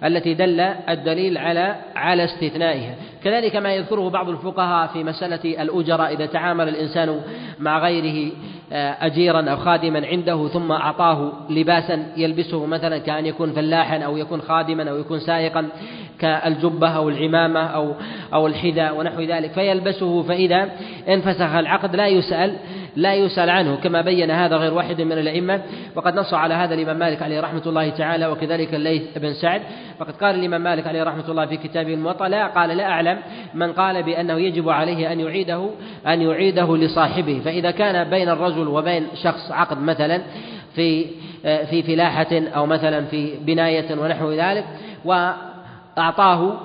التي دل الدليل على على استثنائها. كذلك ما يذكره بعض الفقهاء في مسألة الأجراء إذا تعامل الإنسان مع غيره آه، أجيرا أو خادما عنده ثم أعطاه لباسا يلبسه مثلا كأن يكون فلاحا أو يكون خادما أو يكون سائقا كالجبة أو العمامة أو أو الحذاء ونحو ذلك فيلبسه فإذا انفسخ. العقد لا يسأل لا يسأل عنه كما بين هذا غير واحد من الأئمة. وقد نص على هذا الإمام مالك عليه رحمة الله تعالى وكذلك الليث بن سعد. فقد قال الإمام مالك عليه رحمة الله في كتابه الموطأ لا قال لا أعلم من قال بأنه يجب عليه أن يعيده أن يعيده لصاحبه. فإذا كان بين الرجل وبين شخص عقد مثلا في في فلاحة أو مثلا في بناية ونحو ذلك وأعطاه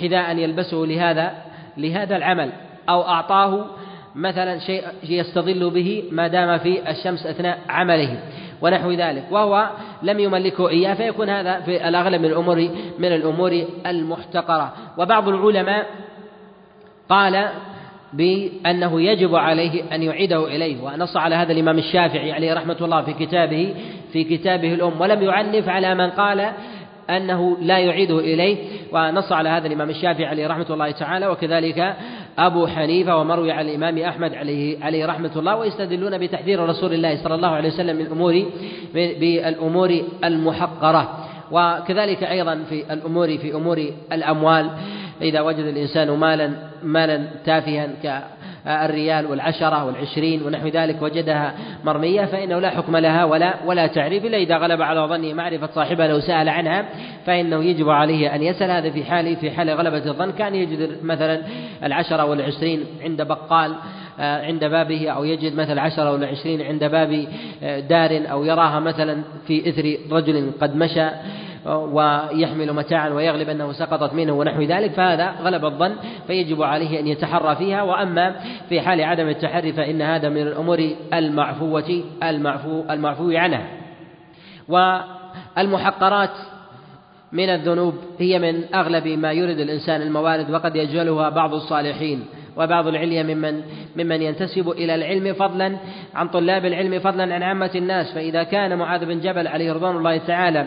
حذاء يلبسه لهذا لهذا العمل أو أعطاه مثلا شيء يستظل به ما دام في الشمس أثناء عمله ونحو ذلك وهو لم يملكه إياه فيكون هذا في الأغلب من الأمور من الأمور المحتقرة. وبعض العلماء قال بأنه يجب عليه أن يعيده إليه ونص على هذا الإمام الشافعي عليه رحمة الله في كتابه في كتابه الأم ولم يعنف على من قال أنه لا يعيده إليه ونص على هذا الإمام الشافعي عليه رحمة الله تعالى وكذلك أبو حنيفة ومروي عن الإمام أحمد عليه عليه رحمة الله ويستدلون بتحذير رسول الله صلى الله عليه وسلم من الأمور بالأمور المحقرة. وكذلك أيضا في الأمور في أمور الأموال. إذا وجد الإنسان مالا مالا تافها الريال والعشرة والعشرين ونحو ذلك وجدها مرمية فإنه لا حكم لها ولا ولا تعريف إلا إذا غلب على ظنه معرفة صاحبها لو سأل عنها فإنه يجب عليه أن يسأل. هذا في حال في حال غلبة الظن. كان يجد مثلا العشرة والعشرين عند بقال آه، عند بابه أو يجد مثل عشرة ولا عشرين عند باب آه، دار أو يراها مثلا في إثر رجل قد مشى. ويحمل متاعا ويغلب أنه سقطت منه ونحو ذلك فهذا غلب الظن فيجب عليه أن يتحرى فيها. وأما في حال عدم التحري فإن هذا من الأمور المعفوة المعفو المعفو عنها والمحقرات من الذنوب هي من أغلب ما يرد الإنسان الموارد وقد يجهلها بعض الصالحين. وبعض العليا ممن ممن ينتسب إلى العلم فضلا عن طلاب العلم فضلا عن عامة الناس. فإذا كان معاذ بن جبل عليه رضوان الله تعالى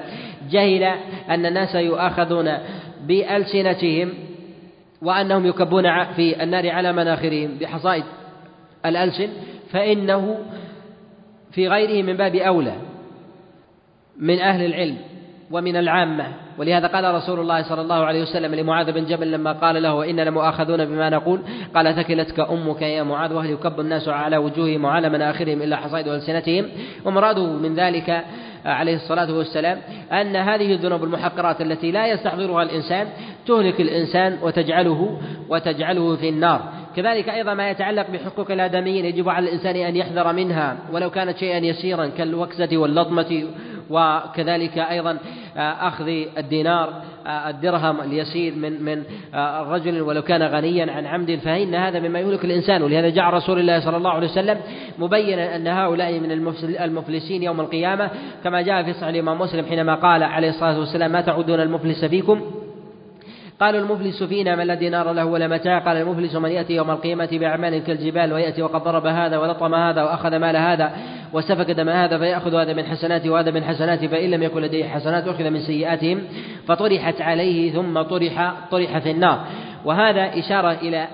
جهل أن الناس يؤاخذون بألسنتهم وأنهم يكبون في النار على مناخرهم بحصائد الألسن فإنه في غيره من باب أولى من أهل العلم. ومن العامة. ولهذا قال رسول الله صلى الله عليه وسلم لمعاذ بن جبل لما قال له وإنا لمؤاخذون بما نقول قال ثكلتك أمك يا معاذ وهل يكب الناس على وجوههم وعلى مناخرهم إلا حصائد ألسنتهم؟ ومراده من ذلك عليه الصلاة والسلام أن هذه الذنوب المحقرات التي لا يستحضرها الإنسان تهلك الإنسان وتجعله وتجعله في النار. كذلك أيضا ما يتعلق بحقوق الآدميين يجب على الإنسان أن يحذر منها. ولو كانت شيئا يسيرا كالوكسة واللطمة وكذلك أيضا آه، أخذ الدينار آه، الدرهم اليسير من من آه، الرجل ولو كان غنيا عن عمد فإن هذا مما يهلك الإنسان. ولهذا جاء رسول الله صلى الله عليه وسلم مبينا أن هؤلاء من المفلسين يوم القيامة كما جاء في صحيح الإمام مسلم حينما قال عليه الصلاة والسلام ما تعودون المفلس فيكم؟ قالوا المفلس فينا من لا دينار له ولا متاع. قال المفلس من يأتي يوم القيامة بأعمال كالجبال ويأتي وقد ضرب هذا ولطم هذا وأخذ مال هذا وسفك دم هذا فيأخذ هذا من حسناته وهذا من حسناته فإن لم يكن لديه حسنات أخذ من سيئاتهم فطرحت عليه ثم طرح طرح في النار. وهذا إشارة إلى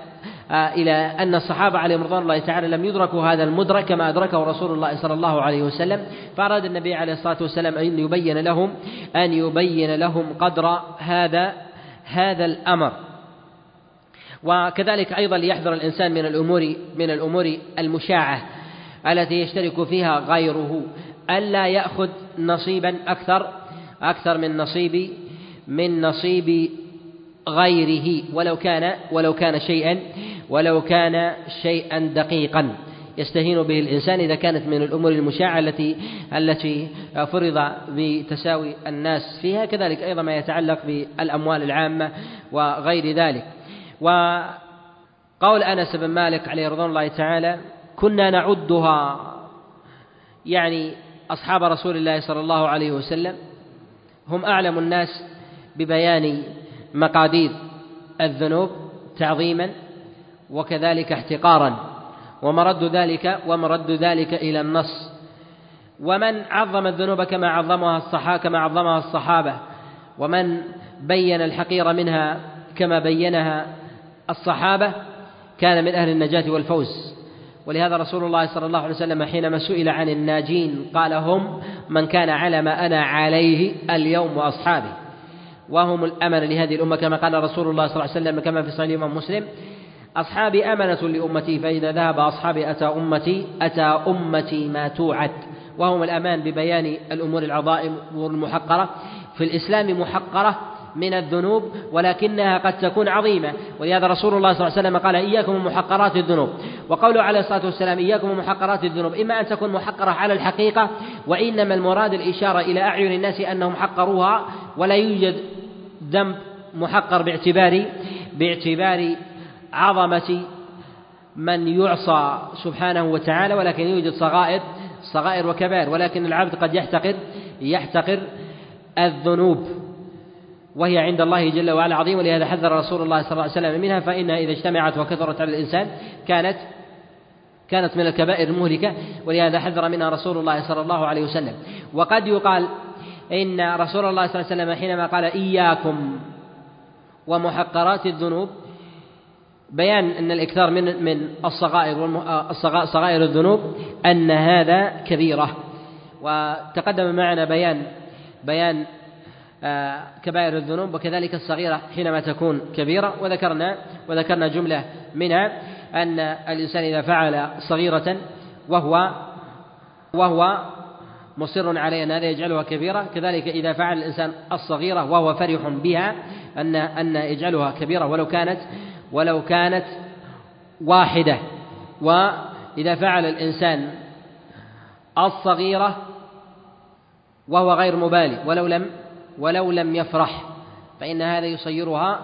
آه، إلى أن الصحابة عليهم رضوان الله تعالى لم يدركوا هذا المدرك كما أدركه رسول الله صلى الله عليه وسلم. فأراد النبي عليه الصلاة والسلام أن يبين لهم أن يبين لهم قدر هذا هذا الأمر. وكذلك أيضا ليحذر الإنسان من الأمور من الأمور المشاعة التي يشترك فيها غيره. ألا يأخذ نصيبا أكثر أكثر من نصيب من نصيب غيره. ولو كان ولو كان شيئا ولو كان شيئا دقيقا. يستهين به الإنسان إذا كانت من الأمور المشاعة التي التي فرض بتساوي الناس. فيها كذلك أيضا ما يتعلق بالأموال العامة وغير ذلك. وقول أنس بن مالك عليه رضوان الله تعالى كنا نعدها. يعني أصحاب رسول الله صلى الله عليه وسلم هم أعلم الناس ببيان مقادير الذنوب تعظيما وكذلك احتقارا. ومرد ذلك ومرد ذلك إلى النص. ومن عظم الذنوب كما عظمها الصحابة كما عظمها الصحابة. ومن بين الحقير منها كما بينها الصحابة كان من أهل النجاة والفوز. ولهذا رسول الله صلى الله عليه وسلم حينما سئل عن الناجين قال هم من كان على ما أنا عليه اليوم وأصحابي وهم الأمل لهذه الأمة كما قال رسول الله صلى الله عليه وسلم كما في صحيح الإمام مسلم أصحابي أمنة لأمتي فإذا ذهب أصحابي أتى أمتي أتى أمتي ما توعد. وهم الأمان ببيان الأمور العظائم والمحقرة في الإسلام محقرة من الذنوب ولكنها قد تكون عظيمة. ولهذا رسول الله صلى الله عليه وسلم قال إياكم محقرات الذنوب. وقوله عليه الصلاة والسلام إياكم محقرات الذنوب. إما أن تكون محقرة على الحقيقة وإنما المراد الإشارة إلى أعين الناس أنهم حقروها ولا يوجد ذنب محقر باعتبار باعتبار عظمة من يعصى سبحانه وتعالى ولكن يوجد صغائر صغائر وكبائر ولكن العبد قد يحتقر يحتقر الذنوب وهي عند الله جل وعلا عظيم ولهذا حذر رسول الله صلى الله عليه وسلم منها فإنها إذا اجتمعت وكثرت على الإنسان كانت كانت من الكبائر المهلكة ولهذا حذر منها رسول الله صلى الله عليه وسلم. وقد يقال إن رسول الله صلى الله عليه وسلم حينما قال إياكم ومحقرات الذنوب بيان أن الإكثار من من الصغائر صغائر الذنوب أن هذا كبيرة. وتقدم معنا بيان بيان آه، كبائر الذنوب وكذلك الصغيرة حينما تكون كبيرة. وذكرنا وذكرنا جملة منها أن الإنسان إذا فعل صغيرة وهو وهو مصر عليه أن هذا يجعلها كبيرة. كذلك إذا فعل الإنسان الصغيرة وهو فرح بها أن أن يجعلها كبيرة. ولو كانت ولو كانت واحدة. وإذا فعل الإنسان الصغيرة وهو غير مبالي ولو لم ولو لم يفرح فإن هذا يصيرها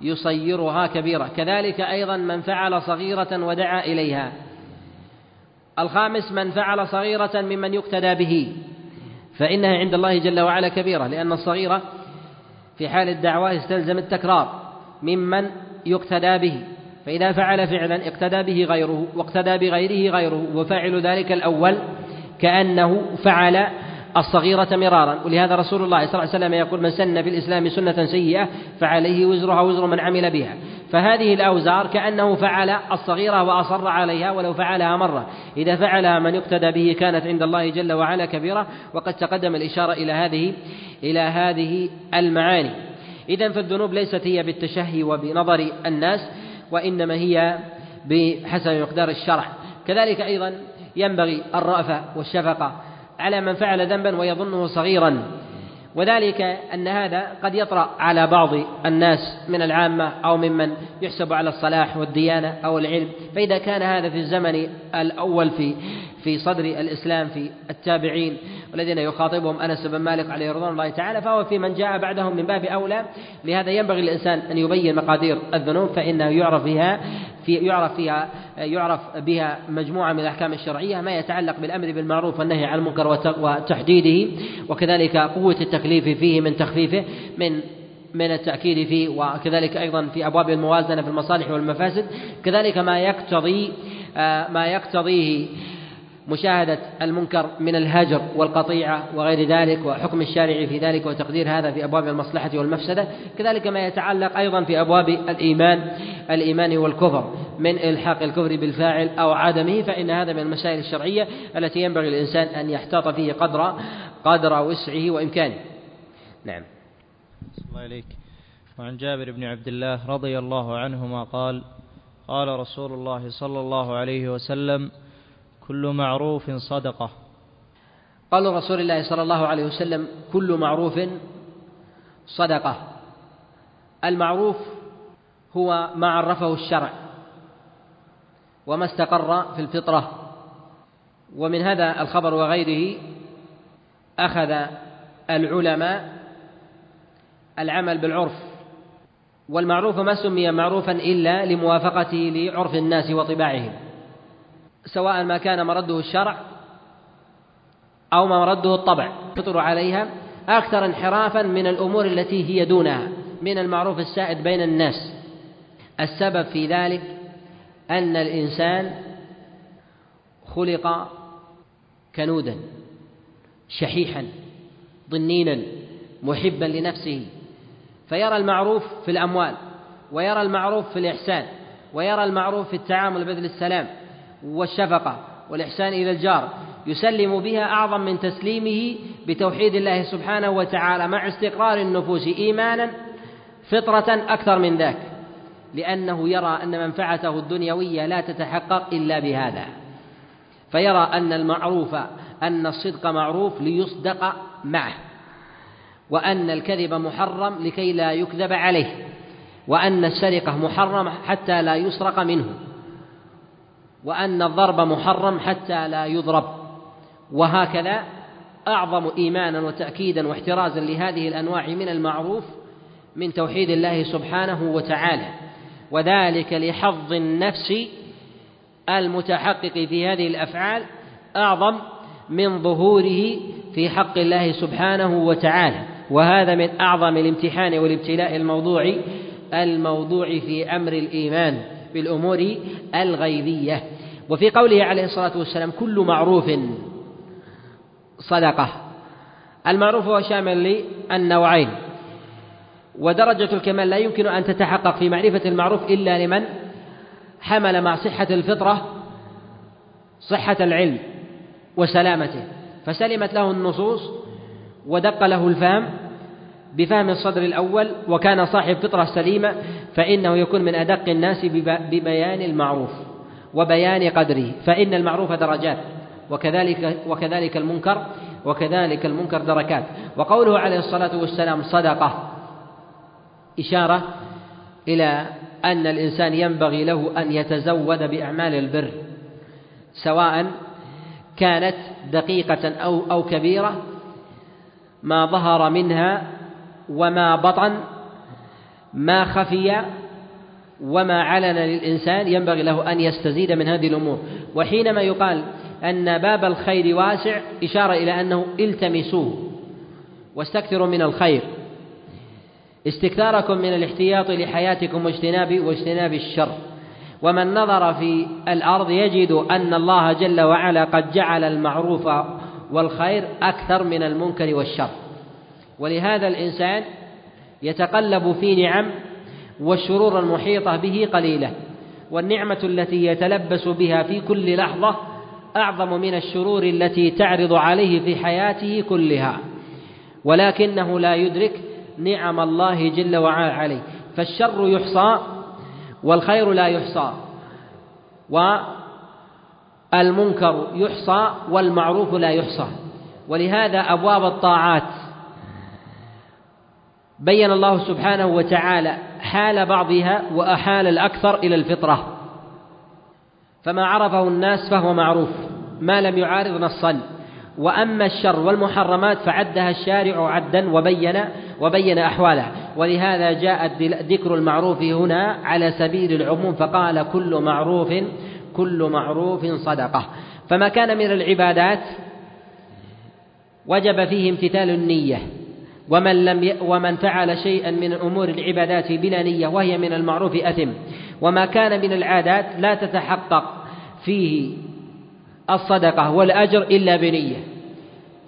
يصيرها كبيرة. كذلك أيضا من فعل صغيرة ودعا إليها. الخامس من فعل صغيرة ممن يقتدى به فإنها عند الله جل وعلا كبيرة لأن الصغيرة في حال الدعوة يستلزم التكرار. ممن يقتدى به فإذا فعل فعلا اقتدى به غيره واقتدى بغيره غيره وفاعل ذلك الأول كأنه فعل الصغيرة مرارا. ولهذا رسول الله صلى الله عليه وسلم يقول من سن في الإسلام سنة سيئة فعليه وزرها وزر من عمل بها. فهذه الأوزار كأنه فعل الصغيرة وأصر عليها ولو فعلها مرة. إذا فعلها من يقتدى به كانت عند الله جل وعلا كبيرة وقد تقدم الإشارة إلى هذه إلى هذه المعاني. إذا فالذنوب ليست هي بالتشهي وبنظر الناس وإنما هي بحسب مقدار الشرع. كذلك أيضا ينبغي الرأفة والشفقة على من فعل ذنبا ويظنه صغيرا. وذلك أن هذا قد يطرأ على بعض الناس من العامة أو ممن يحسب على الصلاح والديانة أو العلم. فإذا كان هذا في الزمن الأول في في صدر الإسلام في التابعين والذين يخاطبهم أنس بن مالك عليه رضوان الله تعالى فهو في من جاء بعدهم من باب أولى. لهذا ينبغي للإنسان أن يبين مقادير الذنوب فإنه يعرف فيها في يعرف فيها يعرف بها مجموعة من الأحكام الشرعية ما يتعلق بالأمر بالمعروف والنهي عن المنكر وتحديده وكذلك قوة التكليف فيه من تخفيفه من من التأكيد فيه وكذلك أيضا في أبواب الموازنة في المصالح والمفاسد. كذلك ما يقتضي آه، ما يقتضيه مشاهدة المنكر من الهجر والقطيعة وغير ذلك وحكم الشارع في ذلك وتقدير هذا في أبواب المصلحة والمفسدة كذلك ما يتعلق أيضا في أبواب الإيمان الإيمان والكفر. من إلحاق الكفر بالفاعل أو عدمه فإن هذا من المسائل الشرعية التي ينبغي للإنسان أن يحتاط فيه قدر قدر وسعه وإمكانه. نعم. الله إليك وعن جابر بن عبد الله رضي الله عنهما قال قال رسول الله صلى الله عليه وسلم كل معروف صدقة. قال رسول الله صلى الله عليه وسلم كل معروف صدقة. المعروف هو ما عرفه الشرع وما استقر في الفطرة. ومن هذا الخبر وغيره أخذ العلماء العمل بالعرف. والمعروف ما سمي معروفا إلا لموافقته لعرف الناس وطباعهم. سواء ما كان مرده الشرع أو ما مرده الطبع. فطر عليها أكثر انحرافا من الأمور التي هي دونها من المعروف السائد بين الناس. السبب في ذلك أن الإنسان خلق كنودا شحيحا ضنينا محبا لنفسه. فيرى المعروف في الأموال ويرى المعروف في الإحسان ويرى المعروف في التعامل بذل السلام. والشفقة والإحسان إلى الجار يسلم بها أعظم من تسليمه بتوحيد الله سبحانه وتعالى مع استقرار النفوس إيمانا فطرة أكثر من ذاك لأنه يرى أن منفعته الدنيوية لا تتحقق إلا بهذا فيرى أن المعروف أن الصدق معروف ليصدق معه وأن الكذب محرم لكي لا يكذب عليه وأن السرقة محرم حتى لا يسرق منه. وأن الضرب محرم حتى لا يضرب. وهكذا أعظم إيمانا وتأكيدا واحترازا لهذه الأنواع من المعروف من توحيد الله سبحانه وتعالى. وذلك لحظ النفس المتحقق في هذه الأفعال أعظم من ظهوره في حق الله سبحانه وتعالى. وهذا من أعظم الامتحان والابتلاء الموضوع الموضوع في أمر الإيمان. بالأمور الغيبية. وفي قوله عليه الصلاة والسلام كل معروف صدقة. المعروف هو شامل للنوعين. ودرجة الكمال لا يمكن أن تتحقق في معرفة المعروف إلا لمن حمل مع صحة الفطرة صحة العلم وسلامته. فسلمت له النصوص ودق له الفهم بفهم الصدر الأول وكان صاحب فطرة سليمة فإنه يكون من أدق الناس ببيان المعروف وبيان قدره فإن المعروف درجات وكذلك وكذلك المنكر وكذلك المنكر دركات. وقوله عليه الصلاة والسلام صدقة إشارة إلى أن الإنسان ينبغي له أن يتزود بأعمال البر سواء كانت دقيقة أو أو كبيرة ما ظهر منها وما بطن ما خفي وما علن للإنسان ينبغي له أن يستزيد من هذه الأمور. وحينما يقال أن باب الخير واسع إشارة إلى أنه التمسوه واستكثروا من الخير. استكثاركم من الاحتياط لحياتكم واجتناب واجتناب الشر. ومن نظر في الأرض يجد أن الله جل وعلا قد جعل المعروف والخير أكثر من المنكر والشر. ولهذا الإنسان يتقلب في نعم والشرور المحيطة به قليلة والنعمة التي يتلبس بها في كل لحظة أعظم من الشرور التي تعرض عليه في حياته كلها ولكنه لا يدرك نعم الله جل وعلا عليه فالشر يحصى والخير لا يحصى والمنكر يحصى والمعروف لا يحصى ولهذا أبواب الطاعات بين الله سبحانه وتعالى حال بعضها وأحال الأكثر إلى الفطرة. فما عرفه الناس فهو معروف ما لم يعارض نصا وأما الشر والمحرمات فعدها الشارع عدا وبين وبين أحوالها ولهذا جاء ذكر المعروف هنا على سبيل العموم فقال كل معروف كل معروف صدقة. فما كان من العبادات وجب فيه امتثال النية. ومن لم ي... ومن فعل شيئا من أمور العبادات بلا نية وهي من المعروف أثم. وما كان من العادات لا تتحقق فيه الصدقة والأجر إلا بنية.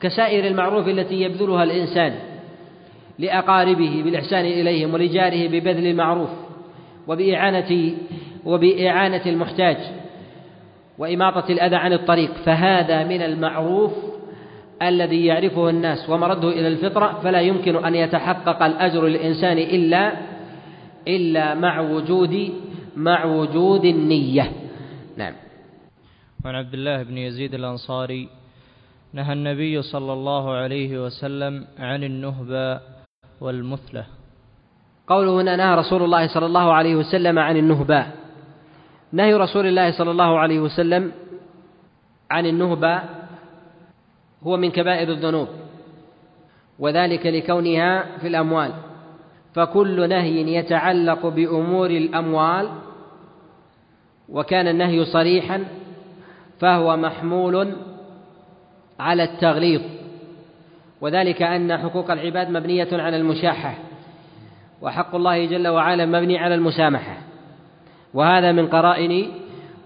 كسائر المعروف التي يبذلها الإنسان لأقاربه بالإحسان إليهم ولجاره ببذل المعروف وبإعانة وبإعانة المحتاج وإماطة الأذى عن الطريق. فهذا من المعروف الذي يعرفه الناس ومرده إلى الفطرة فلا يمكن أن يتحقق الأجر للإنسان إلا إلا مع وجود مع وجود النية. نعم. وعن عبد الله بن يزيد الأنصاري نهى النبي صلى الله عليه وسلم عن النهبة والمثلة. قوله هنا نهى رسول الله صلى الله عليه وسلم عن النهباء نهي رسول الله صلى الله عليه وسلم عن النهبة هو من كبائر الذنوب وذلك لكونها في الأموال. فكل نهي يتعلق بأمور الأموال وكان النهي صريحا فهو محمول على التغليظ. وذلك أن حقوق العباد مبنية على المشاحة وحق الله جل وعلا مبني على المسامحة. وهذا من قرائن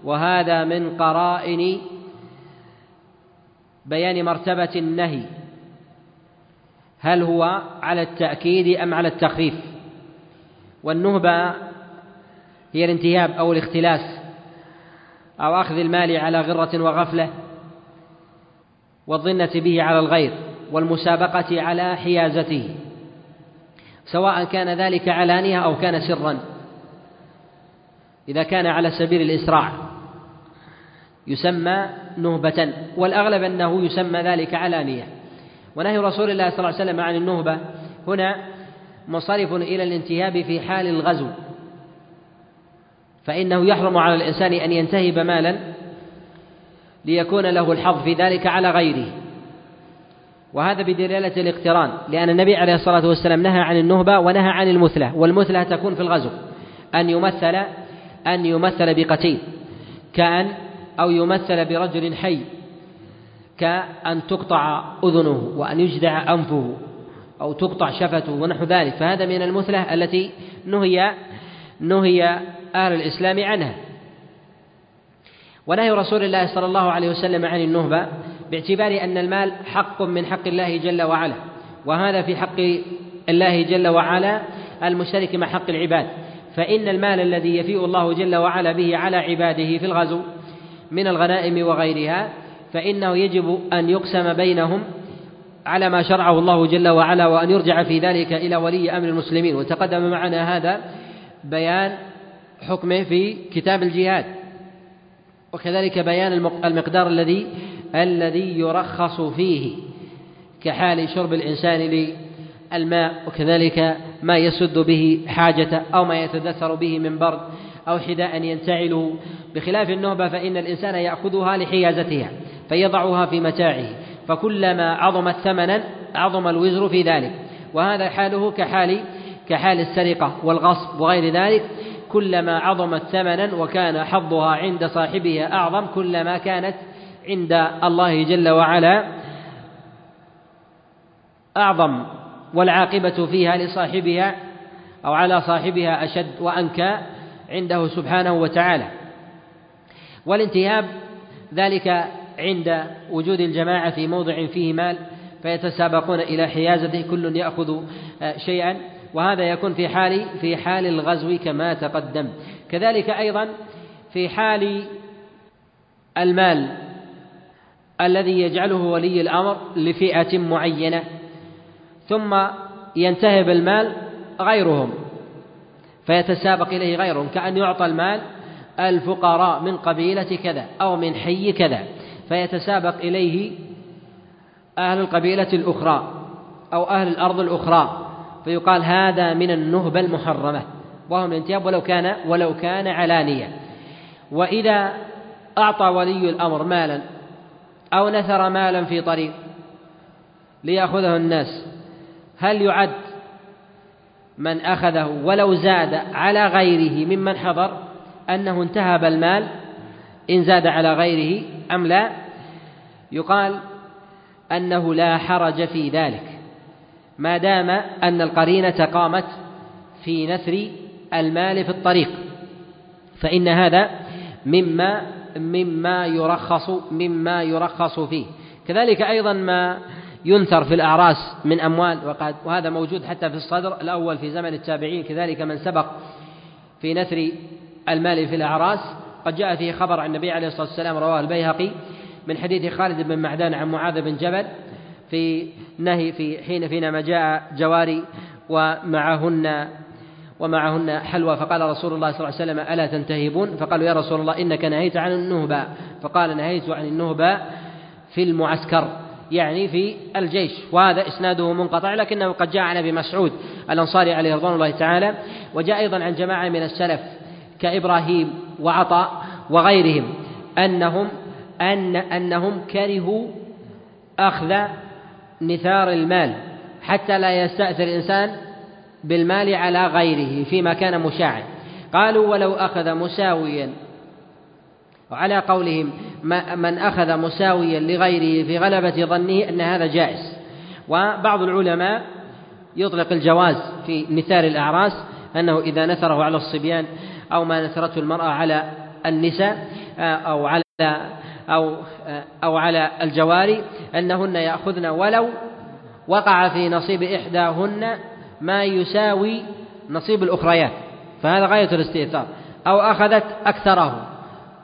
وهذا من قرائن بيان مرتبة النهي. هل هو على التأكيد أم على التخفيف؟ والنهبة هي الانتهاب أو الاختلاس أو أخذ المال على غرة وغفلة والظنة به على الغير والمسابقة على حيازته سواء كان ذلك علانية أو كان سرا. إذا كان على سبيل الإسراع. يسمى نهبة والأغلب أنه يسمى ذلك علانية ونهي رسول الله صلى الله عليه وسلم عن النهبة. هنا منصرف إلى الانتهاب في حال الغزو. فإنه يحرم على الإنسان أن ينتهب مالا ليكون له الحظ في ذلك على غيره. وهذا بدلالة الاقتران لأن النبي عليه الصلاة والسلام نهى عن النهبة ونهى عن المثلة والمثلة تكون في الغزو. أن يمثل أن يمثل بقتيل. كأن أو يمثل برجل حي كأن تقطع أذنه وأن يجدع أنفه أو تقطع شفته ونحو ذلك. فهذا من المثلة التي نهي نهي أهل الإسلام عنها. ونهي رسول الله صلى الله عليه وسلم عن النهبة باعتبار أن المال حق من حق الله جل وعلا وهذا في حق الله جل وعلا المشترك مع حق العباد. فإن المال الذي يفيء الله جل وعلا به على عباده في الغزو من الغنائم وغيرها فإنه يجب أن يقسم بينهم على ما شرعه الله جل وعلا وأن يرجع في ذلك إلى ولي أمر المسلمين. وتقدم معنا هذا بيان حكمه في كتاب الجهاد وكذلك بيان المقدار الذي الذي يرخص فيه كحال شرب الإنسان للماء وكذلك ما يسد به حاجته أو ما يتدثر به من برد. أو حذاء ينتعل بخلاف النهبة فإن الإنسان يأخذها لحيازتها فيضعها في متاعه فكلما عظمت ثمنا عظم الوزر في ذلك. وهذا حاله كحال كحال السرقة والغصب وغير ذلك. كلما عظمت ثمنا وكان حظها عند صاحبها أعظم كلما كانت عند الله جل وعلا أعظم. والعاقبة فيها لصاحبها أو على صاحبها أشد وأنكى. عنده سبحانه وتعالى. والانتهاب ذلك عند وجود الجماعة في موضع فيه مال فيتسابقون إلى حيازته كل يأخذ شيئا. وهذا يكون في حال في حال الغزو كما تقدم. كذلك أيضا في حال المال الذي يجعله ولي الأمر لفئة معينة ثم ينتهب المال غيرهم. فيتسابق إليه غيرهم كأن يعطى المال الفقراء من قبيلة كذا أو من حي كذا فيتسابق إليه أهل القبيلة الأخرى أو أهل الأرض الأخرى فيقال هذا من النهبة المحرمة وهم الانتياب ولو كان ولو كان علانية وإذا أعطى ولي الأمر مالا أو نثر مالا في طريق ليأخذه الناس هل يعد من أخذه ولو زاد على غيره ممن حضر أنه انتهب المال إن زاد على غيره أم لا؟ يقال أنه لا حرج في ذلك ما دام أن القرينة قامت في نثر المال في الطريق فإن هذا مما مما يرخص مما يرخص فيه. كذلك أيضا ما ينثر في الأعراس من أموال وقد وهذا موجود حتى في الصدر الأول في زمن التابعين. كذلك من سبق في نثر المال في الأعراس. قد جاء فيه خبر عن النبي عليه الصلاة والسلام رواه البيهقي من حديث خالد بن معدان عن معاذ بن جبل في نهي في حين فيما جاء جواري ومعهن ومعهن حلوى. فقال رسول الله صلى الله عليه وسلم ألا تنتهبون؟ فقالوا يا رسول الله إنك نهيت عن النهبة. فقال نهيت عن النهبة في المعسكر. يعني في الجيش وهذا إسناده منقطع لكنه قد جاء عن أبي مسعود الأنصاري عليه رضوان الله تعالى وجاء أيضا عن جماعة من السلف كإبراهيم وعطاء وغيرهم أنهم أن أنهم كرهوا أخذ نثار المال حتى لا يستأثر الإنسان بالمال على غيره فيما كان مشاعا قالوا ولو أخذ مساويا وعلى قولهم من أخذ مساويا لغيره في غلبة ظنه أن هذا جائز. وبعض العلماء يطلق الجواز في مثال الأعراس أنه إذا نثره على الصبيان أو ما نثرته المرأة على النساء أو على أو أو على الجواري أنهن يأخذن ولو وقع في نصيب إحداهن ما يساوي نصيب الأخريات. فهذا غاية الاستئثار. أو أخذت أكثره.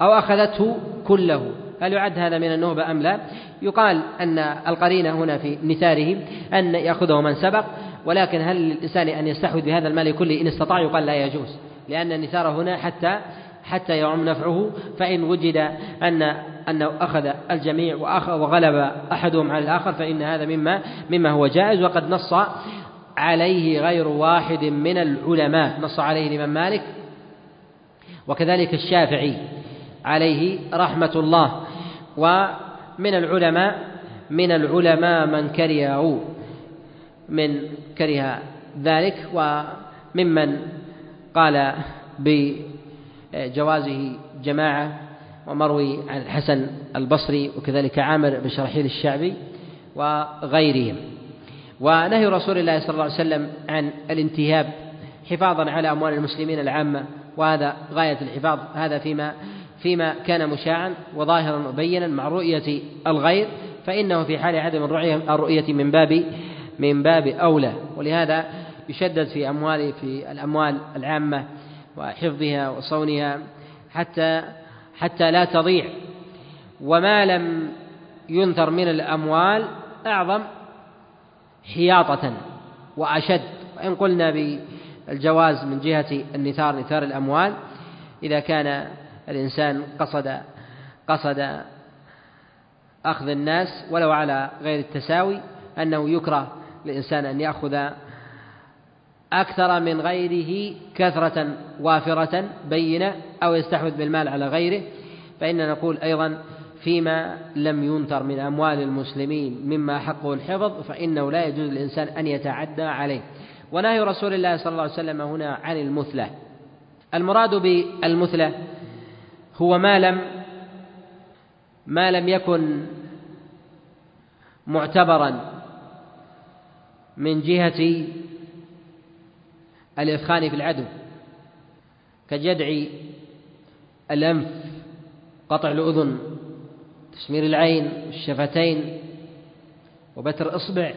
أو أخذته كله. هل يعد هذا من النهبة أم لا؟ يقال أن القرينة هنا في نثاره أن يأخذه من سبق ولكن هل للإنسان أن يستحوذ بهذا المال كله إن استطاع؟ يقال لا يجوز لأن النثار هنا حتى حتى يعم نفعه. فإن وجد أن أنه أخذ الجميع وغلب أحدهم على الآخر فإن هذا مما مما هو جائز. وقد نص عليه غير واحد من العلماء. نص عليه الإمام مالك وكذلك الشافعي. عليه رحمة الله. ومن العلماء من العلماء من كرهه من كره ذلك وممن قال بجوازه جماعة ومروي عن الحسن البصري وكذلك عامر بن شرحيل الشعبي وغيرهم. ونهي رسول الله صلى الله عليه وسلم عن الانتهاب حفاظا على أموال المسلمين العامة وهذا غاية الحفاظ. هذا فيما فيما كان مشاعا وظاهرا مبينا مع رؤية الغير فإنه في حال عدم الرؤية من باب من باب أولى. ولهذا يشدد في أموال في الأموال العامة وحفظها وصونها حتى حتى لا تضيع. وما لم ينثر من الأموال أعظم حياطة وأشد. وإن قلنا بالجواز من جهة النثار نثار الأموال إذا كان الإنسان قصد قصد أخذ الناس ولو على غير التساوي أنه يكره للإنسان أن يأخذ أكثر من غيره كثرة وافرة بينة أو يستحوذ بالمال على غيره. فإننا نقول أيضا فيما لم ينتر من أموال المسلمين مما حقه الحفظ فإنه لا يجوز للإنسان أن يتعدى عليه. ونهي رسول الله صلى الله عليه وسلم هنا عن المثلة. المراد بالمثلة هو ما لم ما لم يكن معتبرا من جهة الإثخان في العدو كجدع الأنف قطع الأذن تسمير العين الشفتين وبتر الإصبع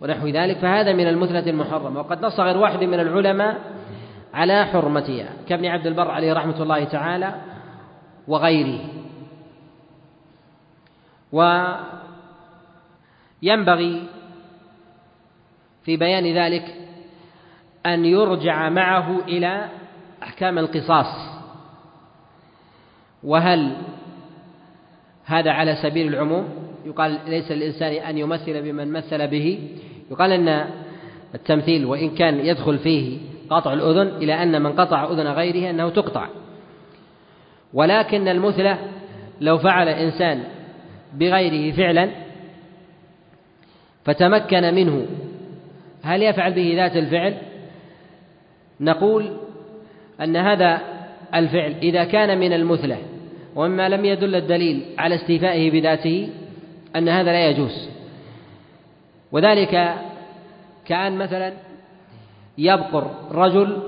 ونحو ذلك فهذا من المثلة المحرمة. وقد نص غير واحد من العلماء على حرمتها كابن عبد البر عليه رحمة الله تعالى وغيره. وينبغي في بيان ذلك أن يرجع معه إلى أحكام القصاص. وهل هذا على سبيل العموم؟ يقال ليس للإنسان أن يمثل بمن مثل به. يقال أن التمثيل وإن كان يدخل فيه قطع الأذن إلى أن من قطع أذن غيره أنه تقطع. ولكن المثلة لو فعل إنسان بغيره فعلا فتمكن منه هل يفعل به ذات الفعل؟ نقول أن هذا الفعل إذا كان من المثلة ومما لم يدل الدليل على استيفائه بذاته أن هذا لا يجوز. وذلك كأن مثلا يبقر رجل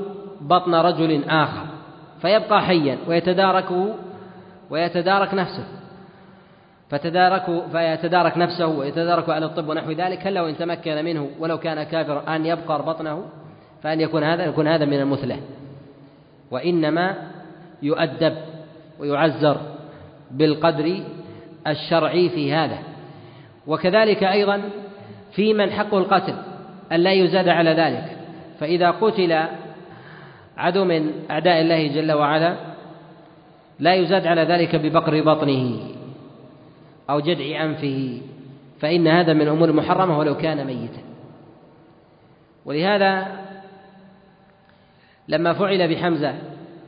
بطن رجل آخر. فيبقى حيا ويتداركه ويتدارك نفسه. فتدارك فيتدارك نفسه ويتدارك على الطب ونحو ذلك هل لو ان تمكن منه ولو كان كافرا أن يبقر بطنه فأن يكون هذا يكون هذا من المثلة. وإنما يؤدب ويعزر بالقدر الشرعي في هذا. وكذلك أيضا في من حقه القتل أن لا يزاد على ذلك. فإذا قتل عدو من أعداء الله جل وعلا لا يزاد على ذلك ببقر بطنه أو جدع أنفه فإن هذا من الأمور المحرمة ولو كان ميتا. ولهذا لما فعل بحمزة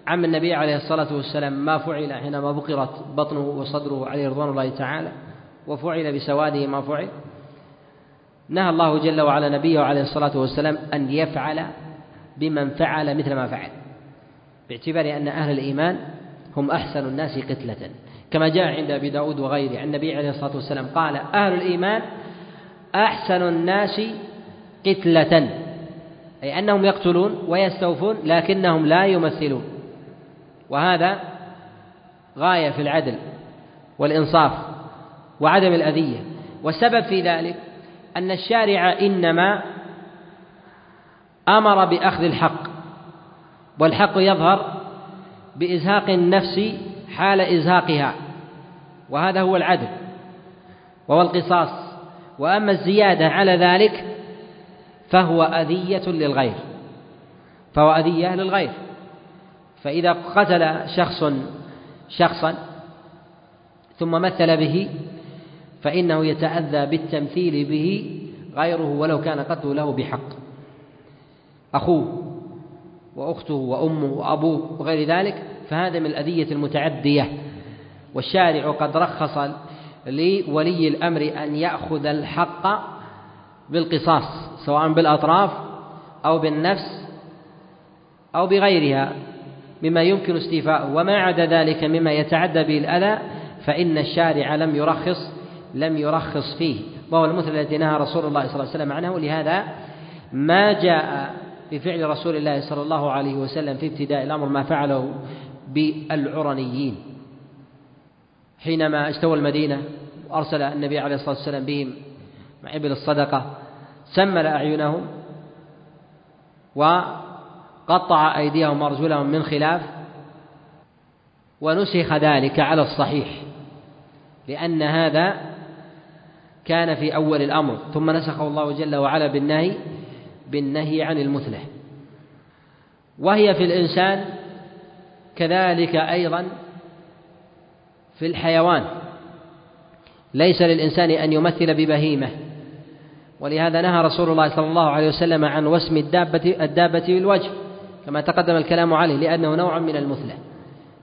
عم النبي عليه الصلاة والسلام ما فعل حينما بقرت بطنه وصدره عليه رضوان الله تعالى وفعل بسواده ما فعل نهى الله جل وعلا نبيه عليه الصلاة والسلام أن يفعل بمن فعل مثل ما فعل باعتبار أن أهل الإيمان هم أحسن الناس قتلة. كما جاء عند أبي داود وغيره عن النبي عليه الصلاة والسلام قال أهل الإيمان أحسن الناس قتلة أي أنهم يقتلون ويستوفون لكنهم لا يمثلون. وهذا غاية في العدل والإنصاف وعدم الأذية. والسبب في ذلك أن الشارع إنما أمر بأخذ الحق والحق يظهر بإزهاق النفس حال إزهاقها وهذا هو العدل وهو القصاص. وأما الزيادة على ذلك فهو أذية للغير فهو أذية للغير. فإذا قتل شخص شخصا ثم مثل به فإنه يتأذى بالتمثيل به غيره ولو كان قتله له بحق. أخوه وأخته وأمه وأبوه وغير ذلك فهذا من الأذية المتعدية. والشارع قد رخص لولي الأمر أن يأخذ الحق بالقصاص سواء بالأطراف أو بالنفس أو بغيرها مما يمكن استيفاؤه وما عدا ذلك مما يتعدى به الأذى فإن الشارع لم يرخص لم يرخص فيه. وهو المثل الذي نهى رسول الله صلى الله عليه وسلم عنه. ولهذا ما جاء بفعل رسول الله صلى الله عليه وسلم في ابتداء الأمر ما فعله بالعرنيين. حينما استوى المدينة وأرسل النبي عليه الصلاة والسلام بهم مع إبل الصدقة سمل أعينهم وقطع أيديهم وأرجلهم من خلاف ونسخ ذلك على الصحيح لأن هذا كان في أول الأمر. ثم نسخه الله جل وعلا بالنهي بالنهي عن المثلة. وهي في الإنسان كذلك أيضا في الحيوان. ليس للإنسان أن يمثل ببهيمة. ولهذا نهى رسول الله صلى الله عليه وسلم عن وسم الدابة الدابة بالوجه كما تقدم الكلام عليه لأنه نوع من المثلة.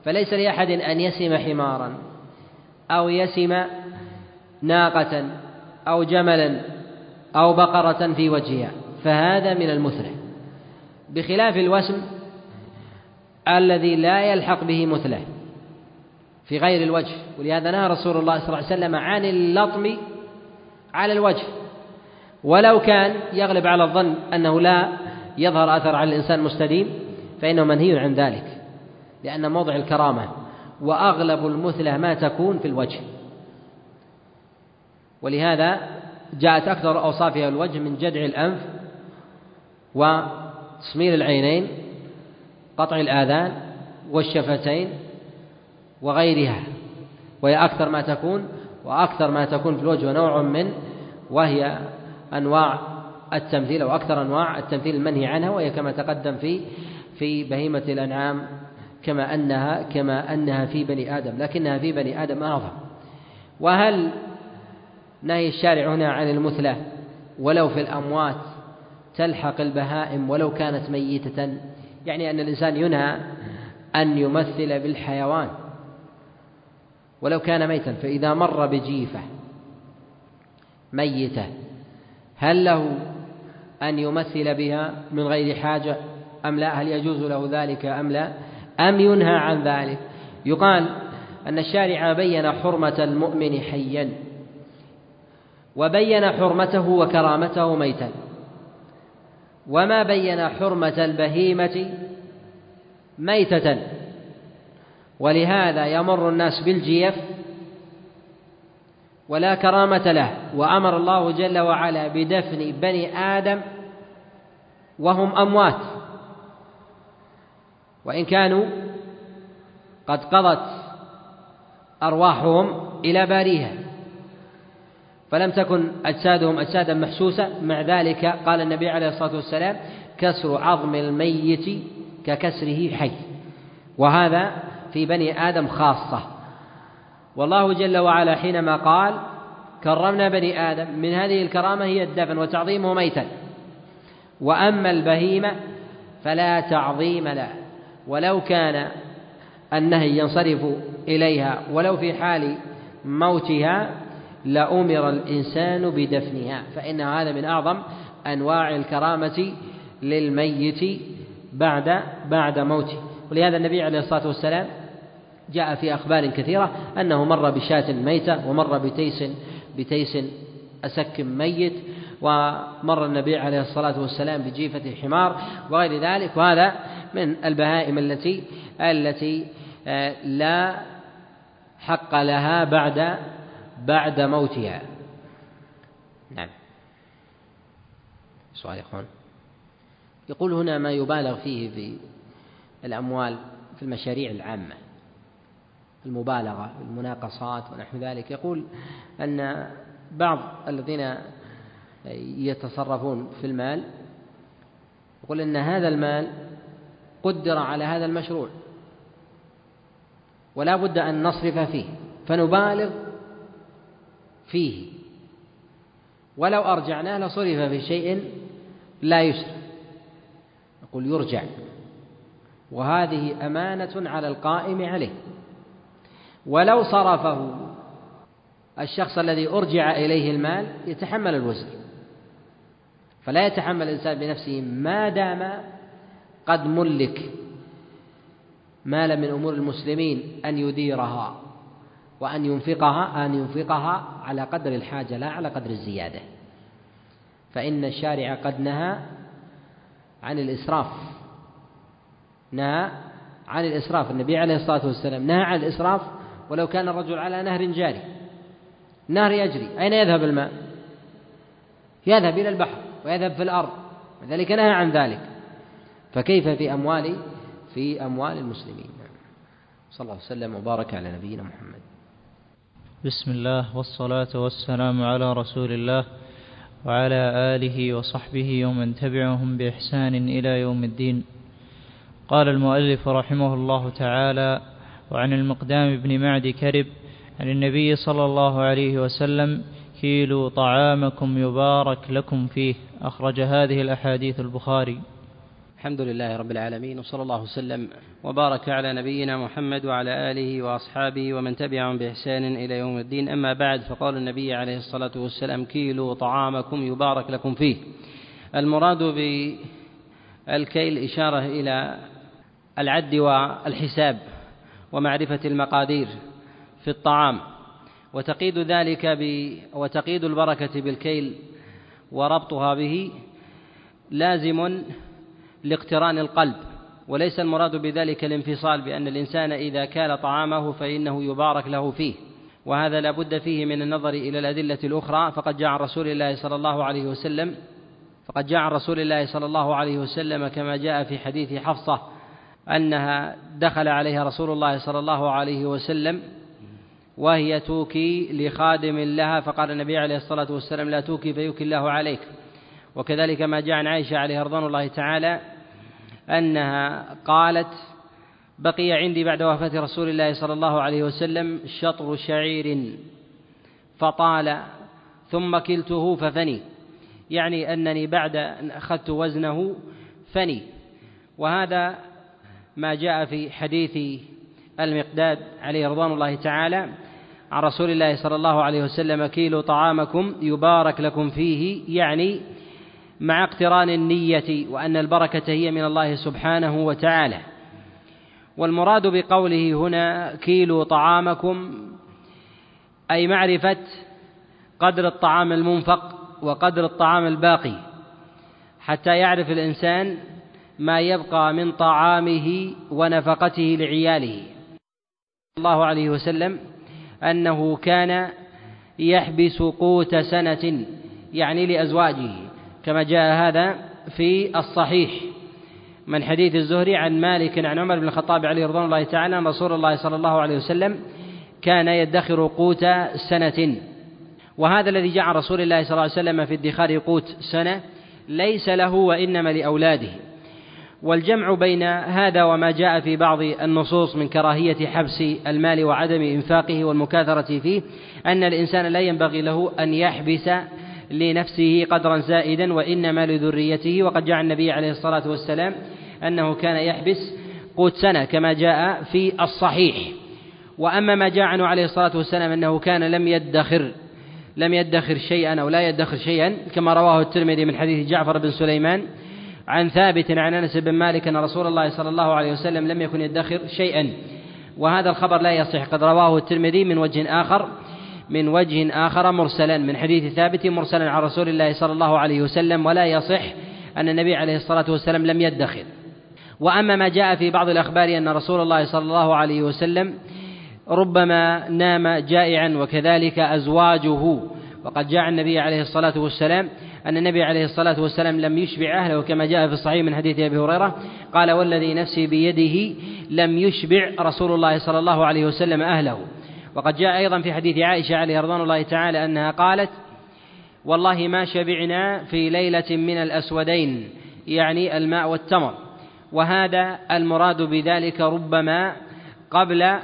فليس لأحد أن يسم حمارا أو يسم ناقة أو جملا أو بقرة في وجهها. فهذا من المثلة بخلاف الوسم الذي لا يلحق به مثله في غير الوجه ولهذا نهى رسول الله صلى الله عليه وسلم عن اللطم على الوجه. ولو كان يغلب على الظن أنه لا يظهر أثر على الإنسان مستديم فإنه منهي عن ذلك لأن موضع الكرامة وأغلب المثلة ما تكون في الوجه. ولهذا جاءت أكثر أوصافها الوجه من جدع الأنف وتصمير العينين قطع الآذان والشفتين وغيرها. وهي أكثر ما تكون وأكثر ما تكون في الوجه ونوع من وهي أنواع التمثيل أو أكثر أنواع التمثيل المنهي عنها وهي كما تقدم في في بهيمة الأنعام كما أنها كما أنها في بني آدم لكنها في بني آدم أعظم. وهل نهي الشارع هنا عن المثلى؟ ولو في الأموات تلحق البهائم ولو كانت ميتة. يعني أن الإنسان ينهى أن يمثل بالحيوان ولو كان ميتا فإذا مر بجيفة ميتة هل له أن يمثل بها من غير حاجة أم لا؟ هل يجوز له ذلك أم لا؟ أم ينهى عن ذلك؟ يقال أن الشارع بين حرمة المؤمن حيا وبين حرمته وكرامته ميتا. وما بين حرمة البهيمة ميتة. ولهذا يمر الناس بالجيف ولا كرامة له وأمر الله جل وعلا بدفن بني آدم وهم أموات. وإن كانوا قد قضت أرواحهم إلى باريها. فلم تكن أجسادهم أجسادا محسوسة. مع ذلك قال النبي عليه الصلاة والسلام كسر عظم الميت ككسره حي. وهذا في بني آدم خاصة. والله جل وعلا حينما قال كرمنا بني آدم من هذه الكرامة هي الدفن وتعظيمه ميتا. وأما البهيمة فلا تعظيم له ولو كان النهي ينصرف إليها ولو في حال موتها لأمر الإنسان بدفنها فإن هذا من أعظم أنواع الكرامة للميت بعد بعد موته. ولهذا النبي عليه الصلاة والسلام جاء في أخبار كثيرة أنه مر بشاة ميتة ومر بتيس بتيس أسك ميت ومر النبي عليه الصلاة والسلام بجيفة حمار وغير ذلك. وهذا من البهائم التي التي آه، لا حق لها بعد بعد موتها. نعم. سؤال يا إخوان. يقول هنا ما يبالغ فيه في الأموال في المشاريع العامة المبالغة المناقصات ونحو ذلك. يقول أن بعض الذين يتصرفون في المال يقول أن هذا المال قدر على هذا المشروع ولا بد أن نصرف فيه. فنبالغ فيه. ولو أرجعناه لصرف في شيء لا يسرف نقول يرجع. وهذه أمانة على القائم عليه. ولو صرفه الشخص الذي أرجع إليه المال يتحمل الوزر فلا يتحمل الإنسان بنفسه ما دام قد ملك مالا من أمور المسلمين أن يديرها. وأن ينفقها أن ينفقها على قدر الحاجة لا على قدر الزيادة. فإن الشارع قد نهى عن الإسراف. نهى عن الإسراف. النبي عليه الصلاة والسلام نهى عن الإسراف ولو كان الرجل على نهر جاري. نهر يجري. أين يذهب الماء؟ يذهب إلى البحر ويذهب في الأرض. وذلك نهى عن ذلك. فكيف في أموال في أموال المسلمين؟ صلى الله وسلم وبارك على نبينا محمد. بسم الله والصلاة والسلام على رسول الله وعلى آله وصحبه ومن تبعهم بإحسان إلى يوم الدين. قال المؤلف رحمه الله تعالى وعن المقدام بن معد كرب عن النبي صلى الله عليه وسلم كيلوا طعامكم يبارك لكم فيه. أخرج هذه الأحاديث البخاري. الحمد لله رب العالمين وصلى الله وسلم وبارك على نبينا محمد وعلى آله وأصحابه ومن تبعهم بإحسان إلى يوم الدين. أما بعد فقال النبي عليه الصلاة والسلام كيلوا طعامكم يبارك لكم فيه. المراد بالكيل إشارة إلى العد والحساب ومعرفة المقادير في الطعام وتقيد ذلك ب وتقيد البركة بالكيل وربطها به لازم لاقتران القلب وليس المراد بذلك الانفصال بأن الإنسان إذا كال طعامه فإنه يبارك له فيه وهذا لا بد فيه من النظر إلى الأدلة الأخرى فقد جاء عن رسول الله صلى الله عليه وسلم فقد جاء عن رسول الله صلى الله عليه وسلم كما جاء في حديث حفصة أنها دخل عليها رسول الله صلى الله عليه وسلم وهي توكي لخادم لها فقال النبي عليه الصلاة والسلام لا توكي فيوكي الله عليك. وكذلك ما جاء عن عائشة عليها رضوان الله تعالى أنها قالت بقي عندي بعد وفاة رسول الله صلى الله عليه وسلم شطر شعير. فطال ثم كلته ففني. يعني أنني بعد أن أخذت وزنه فني. وهذا ما جاء في حديث المقداد عليه رضوان الله تعالى عن رسول الله صلى الله عليه وسلم كيلو طعامكم يبارك لكم فيه يعني مع اقتران النية وأن البركة هي من الله سبحانه وتعالى. والمراد بقوله هنا كيلو طعامكم أي معرفة قدر الطعام المنفق وقدر الطعام الباقي. حتى يعرف الإنسان ما يبقى من طعامه ونفقته لعياله. الله عليه وسلم أنه كان يحبس قوت سنة يعني لأزواجه. كما جاء هذا في الصحيح من حديث الزهري عن مالك عن عمر بن الخطاب عليه رضوان الله تعالى أن رسول الله صلى الله عليه وسلم كان يدخر قوت سنة. وهذا الذي جاء رسول الله صلى الله عليه وسلم في ادخار قوت سنة ليس له وإنما لأولاده. والجمع بين هذا وما جاء في بعض النصوص من كراهية حبس المال وعدم إنفاقه والمكاثرة فيه أن الإنسان لا ينبغي له أن يحبس لنفسه قدرا زائدا وإنما لذريته. وقد جاء النبي عليه الصلاة والسلام أنه كان يحبس قوت سنة كما جاء في الصحيح. وأما ما جاء عنه عليه الصلاة والسلام أنه كان لم يدخر لم يدخر شيئا أو لا يدخر شيئا كما رواه الترمذي من حديث جعفر بن سليمان عن ثابت عن أنس بن مالك أن رسول الله صلى الله عليه وسلم لم يكن يدخر شيئا. وهذا الخبر لا يصح. قد رواه الترمذي من وجه آخر من وجه آخر مرسلا من حديث ثابت مرسلا عن رسول الله صلى الله عليه وسلم ولا يصح أن النبي عليه الصلاة والسلام لم يدخر وأما ما جاء في بعض الأخبار أن رسول الله صلى الله عليه وسلم ربما نام جائعا وكذلك أزواجه. وقد جاء النبي عليه الصلاة والسلام أن النبي عليه الصلاة والسلام لم يشبع أهله كما جاء في الصحيح من حديث أبي هريرة قال والذي نفسي بيده لم يشبع رسول الله صلى الله عليه وسلم أهله. وقد جاء أيضا في حديث عائشة عليه رضوان الله تعالى أنها قالت والله ما شبعنا في ليلة من الأسودين يعني الماء والتمر وهذا المراد بذلك ربما قبل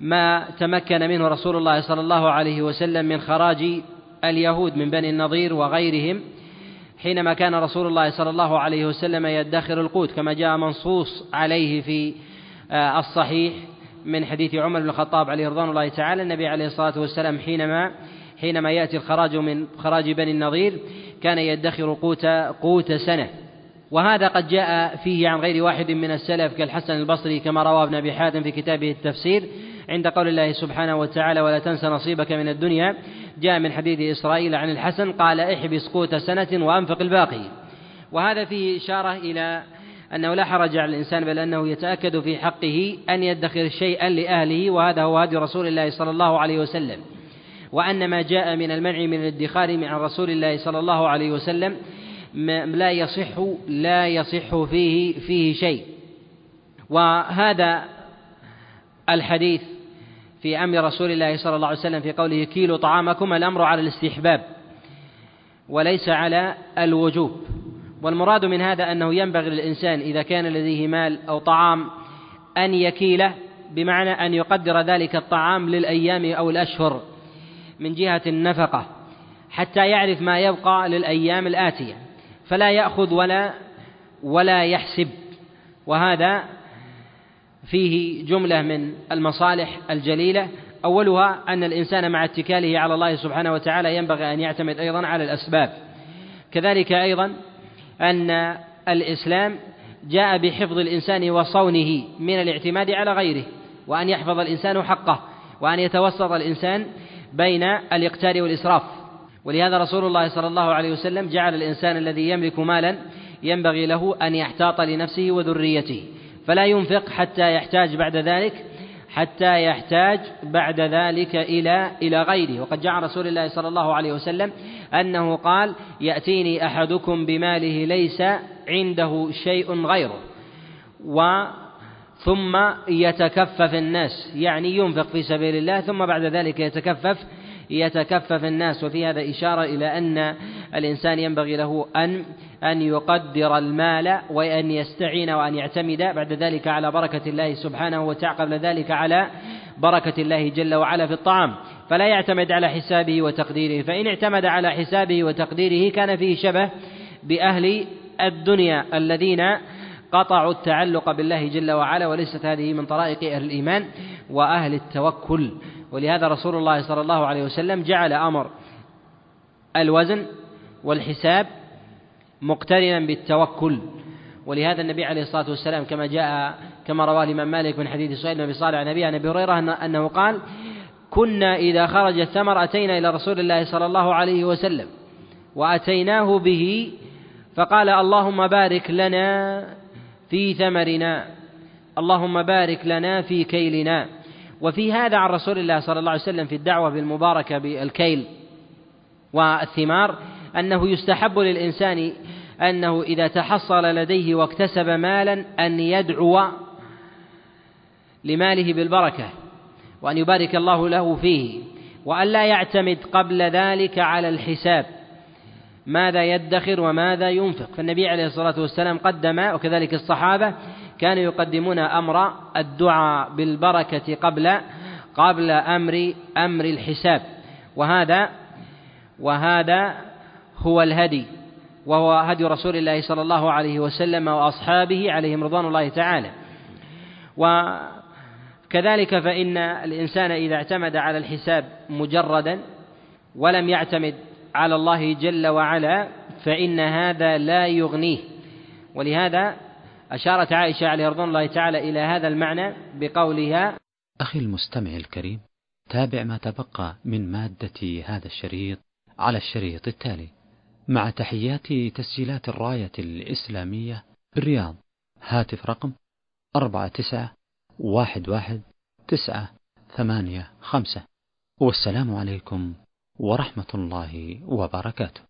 ما تمكن منه رسول الله صلى الله عليه وسلم من خراج اليهود من بني النضير وغيرهم حينما كان رسول الله صلى الله عليه وسلم يدخر القوت كما جاء منصوص عليه في آه، الصحيح. من حديث عمر بن الخطاب عليه رضوان الله تعالى النبي عليه الصلاة والسلام حينما حينما يأتي الخراج من خراج بني النضير كان يدخر قوت قوت سنة. وهذا قد جاء فيه عن غير واحد من السلف كالحسن البصري كما روى ابن أبي حاتم في كتابه التفسير. عند قول الله سبحانه وتعالى ولا تنس نصيبك من الدنيا جاء من حديث إسرائيل عن الحسن قال احبس قوت سنة وأنفق الباقي. وهذا فيه إشارة إلى أنه لا حرج على الإنسان بل أنه يتأكد في حقه أن يدخر شيئا لأهله وهذا هو هدي رسول الله صلى الله عليه وسلم. وأن ما جاء من المنع من الادخار من رسول الله صلى الله عليه وسلم لا يصح لا يصح فيه فيه شيء. وهذا الحديث في أمر رسول الله صلى الله عليه وسلم في قوله كيلوا طعامكم الأمر على الاستحباب وليس على الوجوب. والمراد من هذا أنه ينبغي للإنسان إذا كان لديه مال أو طعام أن يكيله بمعنى أن يقدر ذلك الطعام للأيام أو الأشهر من جهة النفقة حتى يعرف ما يبقى للأيام الآتية. فلا يأخذ ولا ولا يحسب. وهذا فيه جملة من المصالح الجليلة. أولها أن الإنسان مع اتكاله على الله سبحانه وتعالى ينبغي أن يعتمد أيضا على الأسباب. كذلك أيضا أن الإسلام جاء بحفظ الإنسان وصونه من الاعتماد على غيره وأن يحفظ الإنسان حقه وأن يتوسط الإنسان بين الإقتار والإسراف. ولهذا رسول الله صلى الله عليه وسلم جعل الإنسان الذي يملك مالا ينبغي له أن يحتاط لنفسه وذريته فلا ينفق حتى يحتاج بعد ذلك حتى يحتاج بعد ذلك إلى إلى غيره. وقد جاء رسول الله صلى الله عليه وسلم أنه قال يأتيني أحدكم بماله ليس عنده شيء غيره. و ثم يتكفف الناس يعني ينفق في سبيل الله ثم بعد ذلك يتكفف يتكفف الناس. وفي هذا إشارة إلى أن الإنسان ينبغي له أن أن يقدر المال وأن يستعين وأن يعتمد بعد ذلك على بركة الله سبحانه وتعالى قبل ذلك على بركة الله جل وعلا في الطعام. فلا يعتمد على حسابه وتقديره. فإن اعتمد على حسابه وتقديره كان فيه شبه بأهل الدنيا الذين قطعوا التعلق بالله جل وعلا وليست هذه من طرائق أهل الإيمان وأهل التوكل. ولهذا رسول الله صلى الله عليه وسلم جعل أمر الوزن والحساب مقترنا بالتوكل. ولهذا النبي عليه الصلاة والسلام كما جاء كما رواه الإمام مالك من حديث سهيل بن صالح عن أبي عن أبي هريرة أنه قال كنا إذا خرج الثمر أتينا إلى رسول الله صلى الله عليه وسلم وأتيناه به فقال اللهم بارك لنا في ثمرنا اللهم بارك لنا في كيلنا. وفي هذا عن رسول الله صلى الله عليه وسلم في الدعوة بالمباركة بالكيل والثمار أنه يستحب للإنسان أنه إذا تحصل لديه واكتسب مالا أن يدعو لماله بالبركة وأن يبارك الله له فيه وأن لا يعتمد قبل ذلك على الحساب ماذا يدخر وماذا ينفق. فالنبي عليه الصلاة والسلام قدم وكذلك الصحابة كانوا يقدمون أمر الدعاء بالبركة قبل قبل أمر أمر الحساب. وهذا وهذا هو الهدي وهو هدي رسول الله صلى الله عليه وسلم وأصحابه عليهم رضوان الله تعالى. وكذلك فإن الإنسان إذا اعتمد على الحساب مجردا ولم يعتمد على الله جل وعلا فإن هذا لا يغنيه. ولهذا أشارت عائشة عليه رضوان الله تعالى إلى هذا المعنى بقولها أخي المستمع الكريم تابع ما تبقى من مادة هذا الشريط على الشريط التالي. مع تحيات تسجيلات الراية الإسلامية بالرياض. هاتف رقم أربعة تسعة واحد واحد تسعة ثمانية خمسة. والسلام عليكم ورحمة الله وبركاته.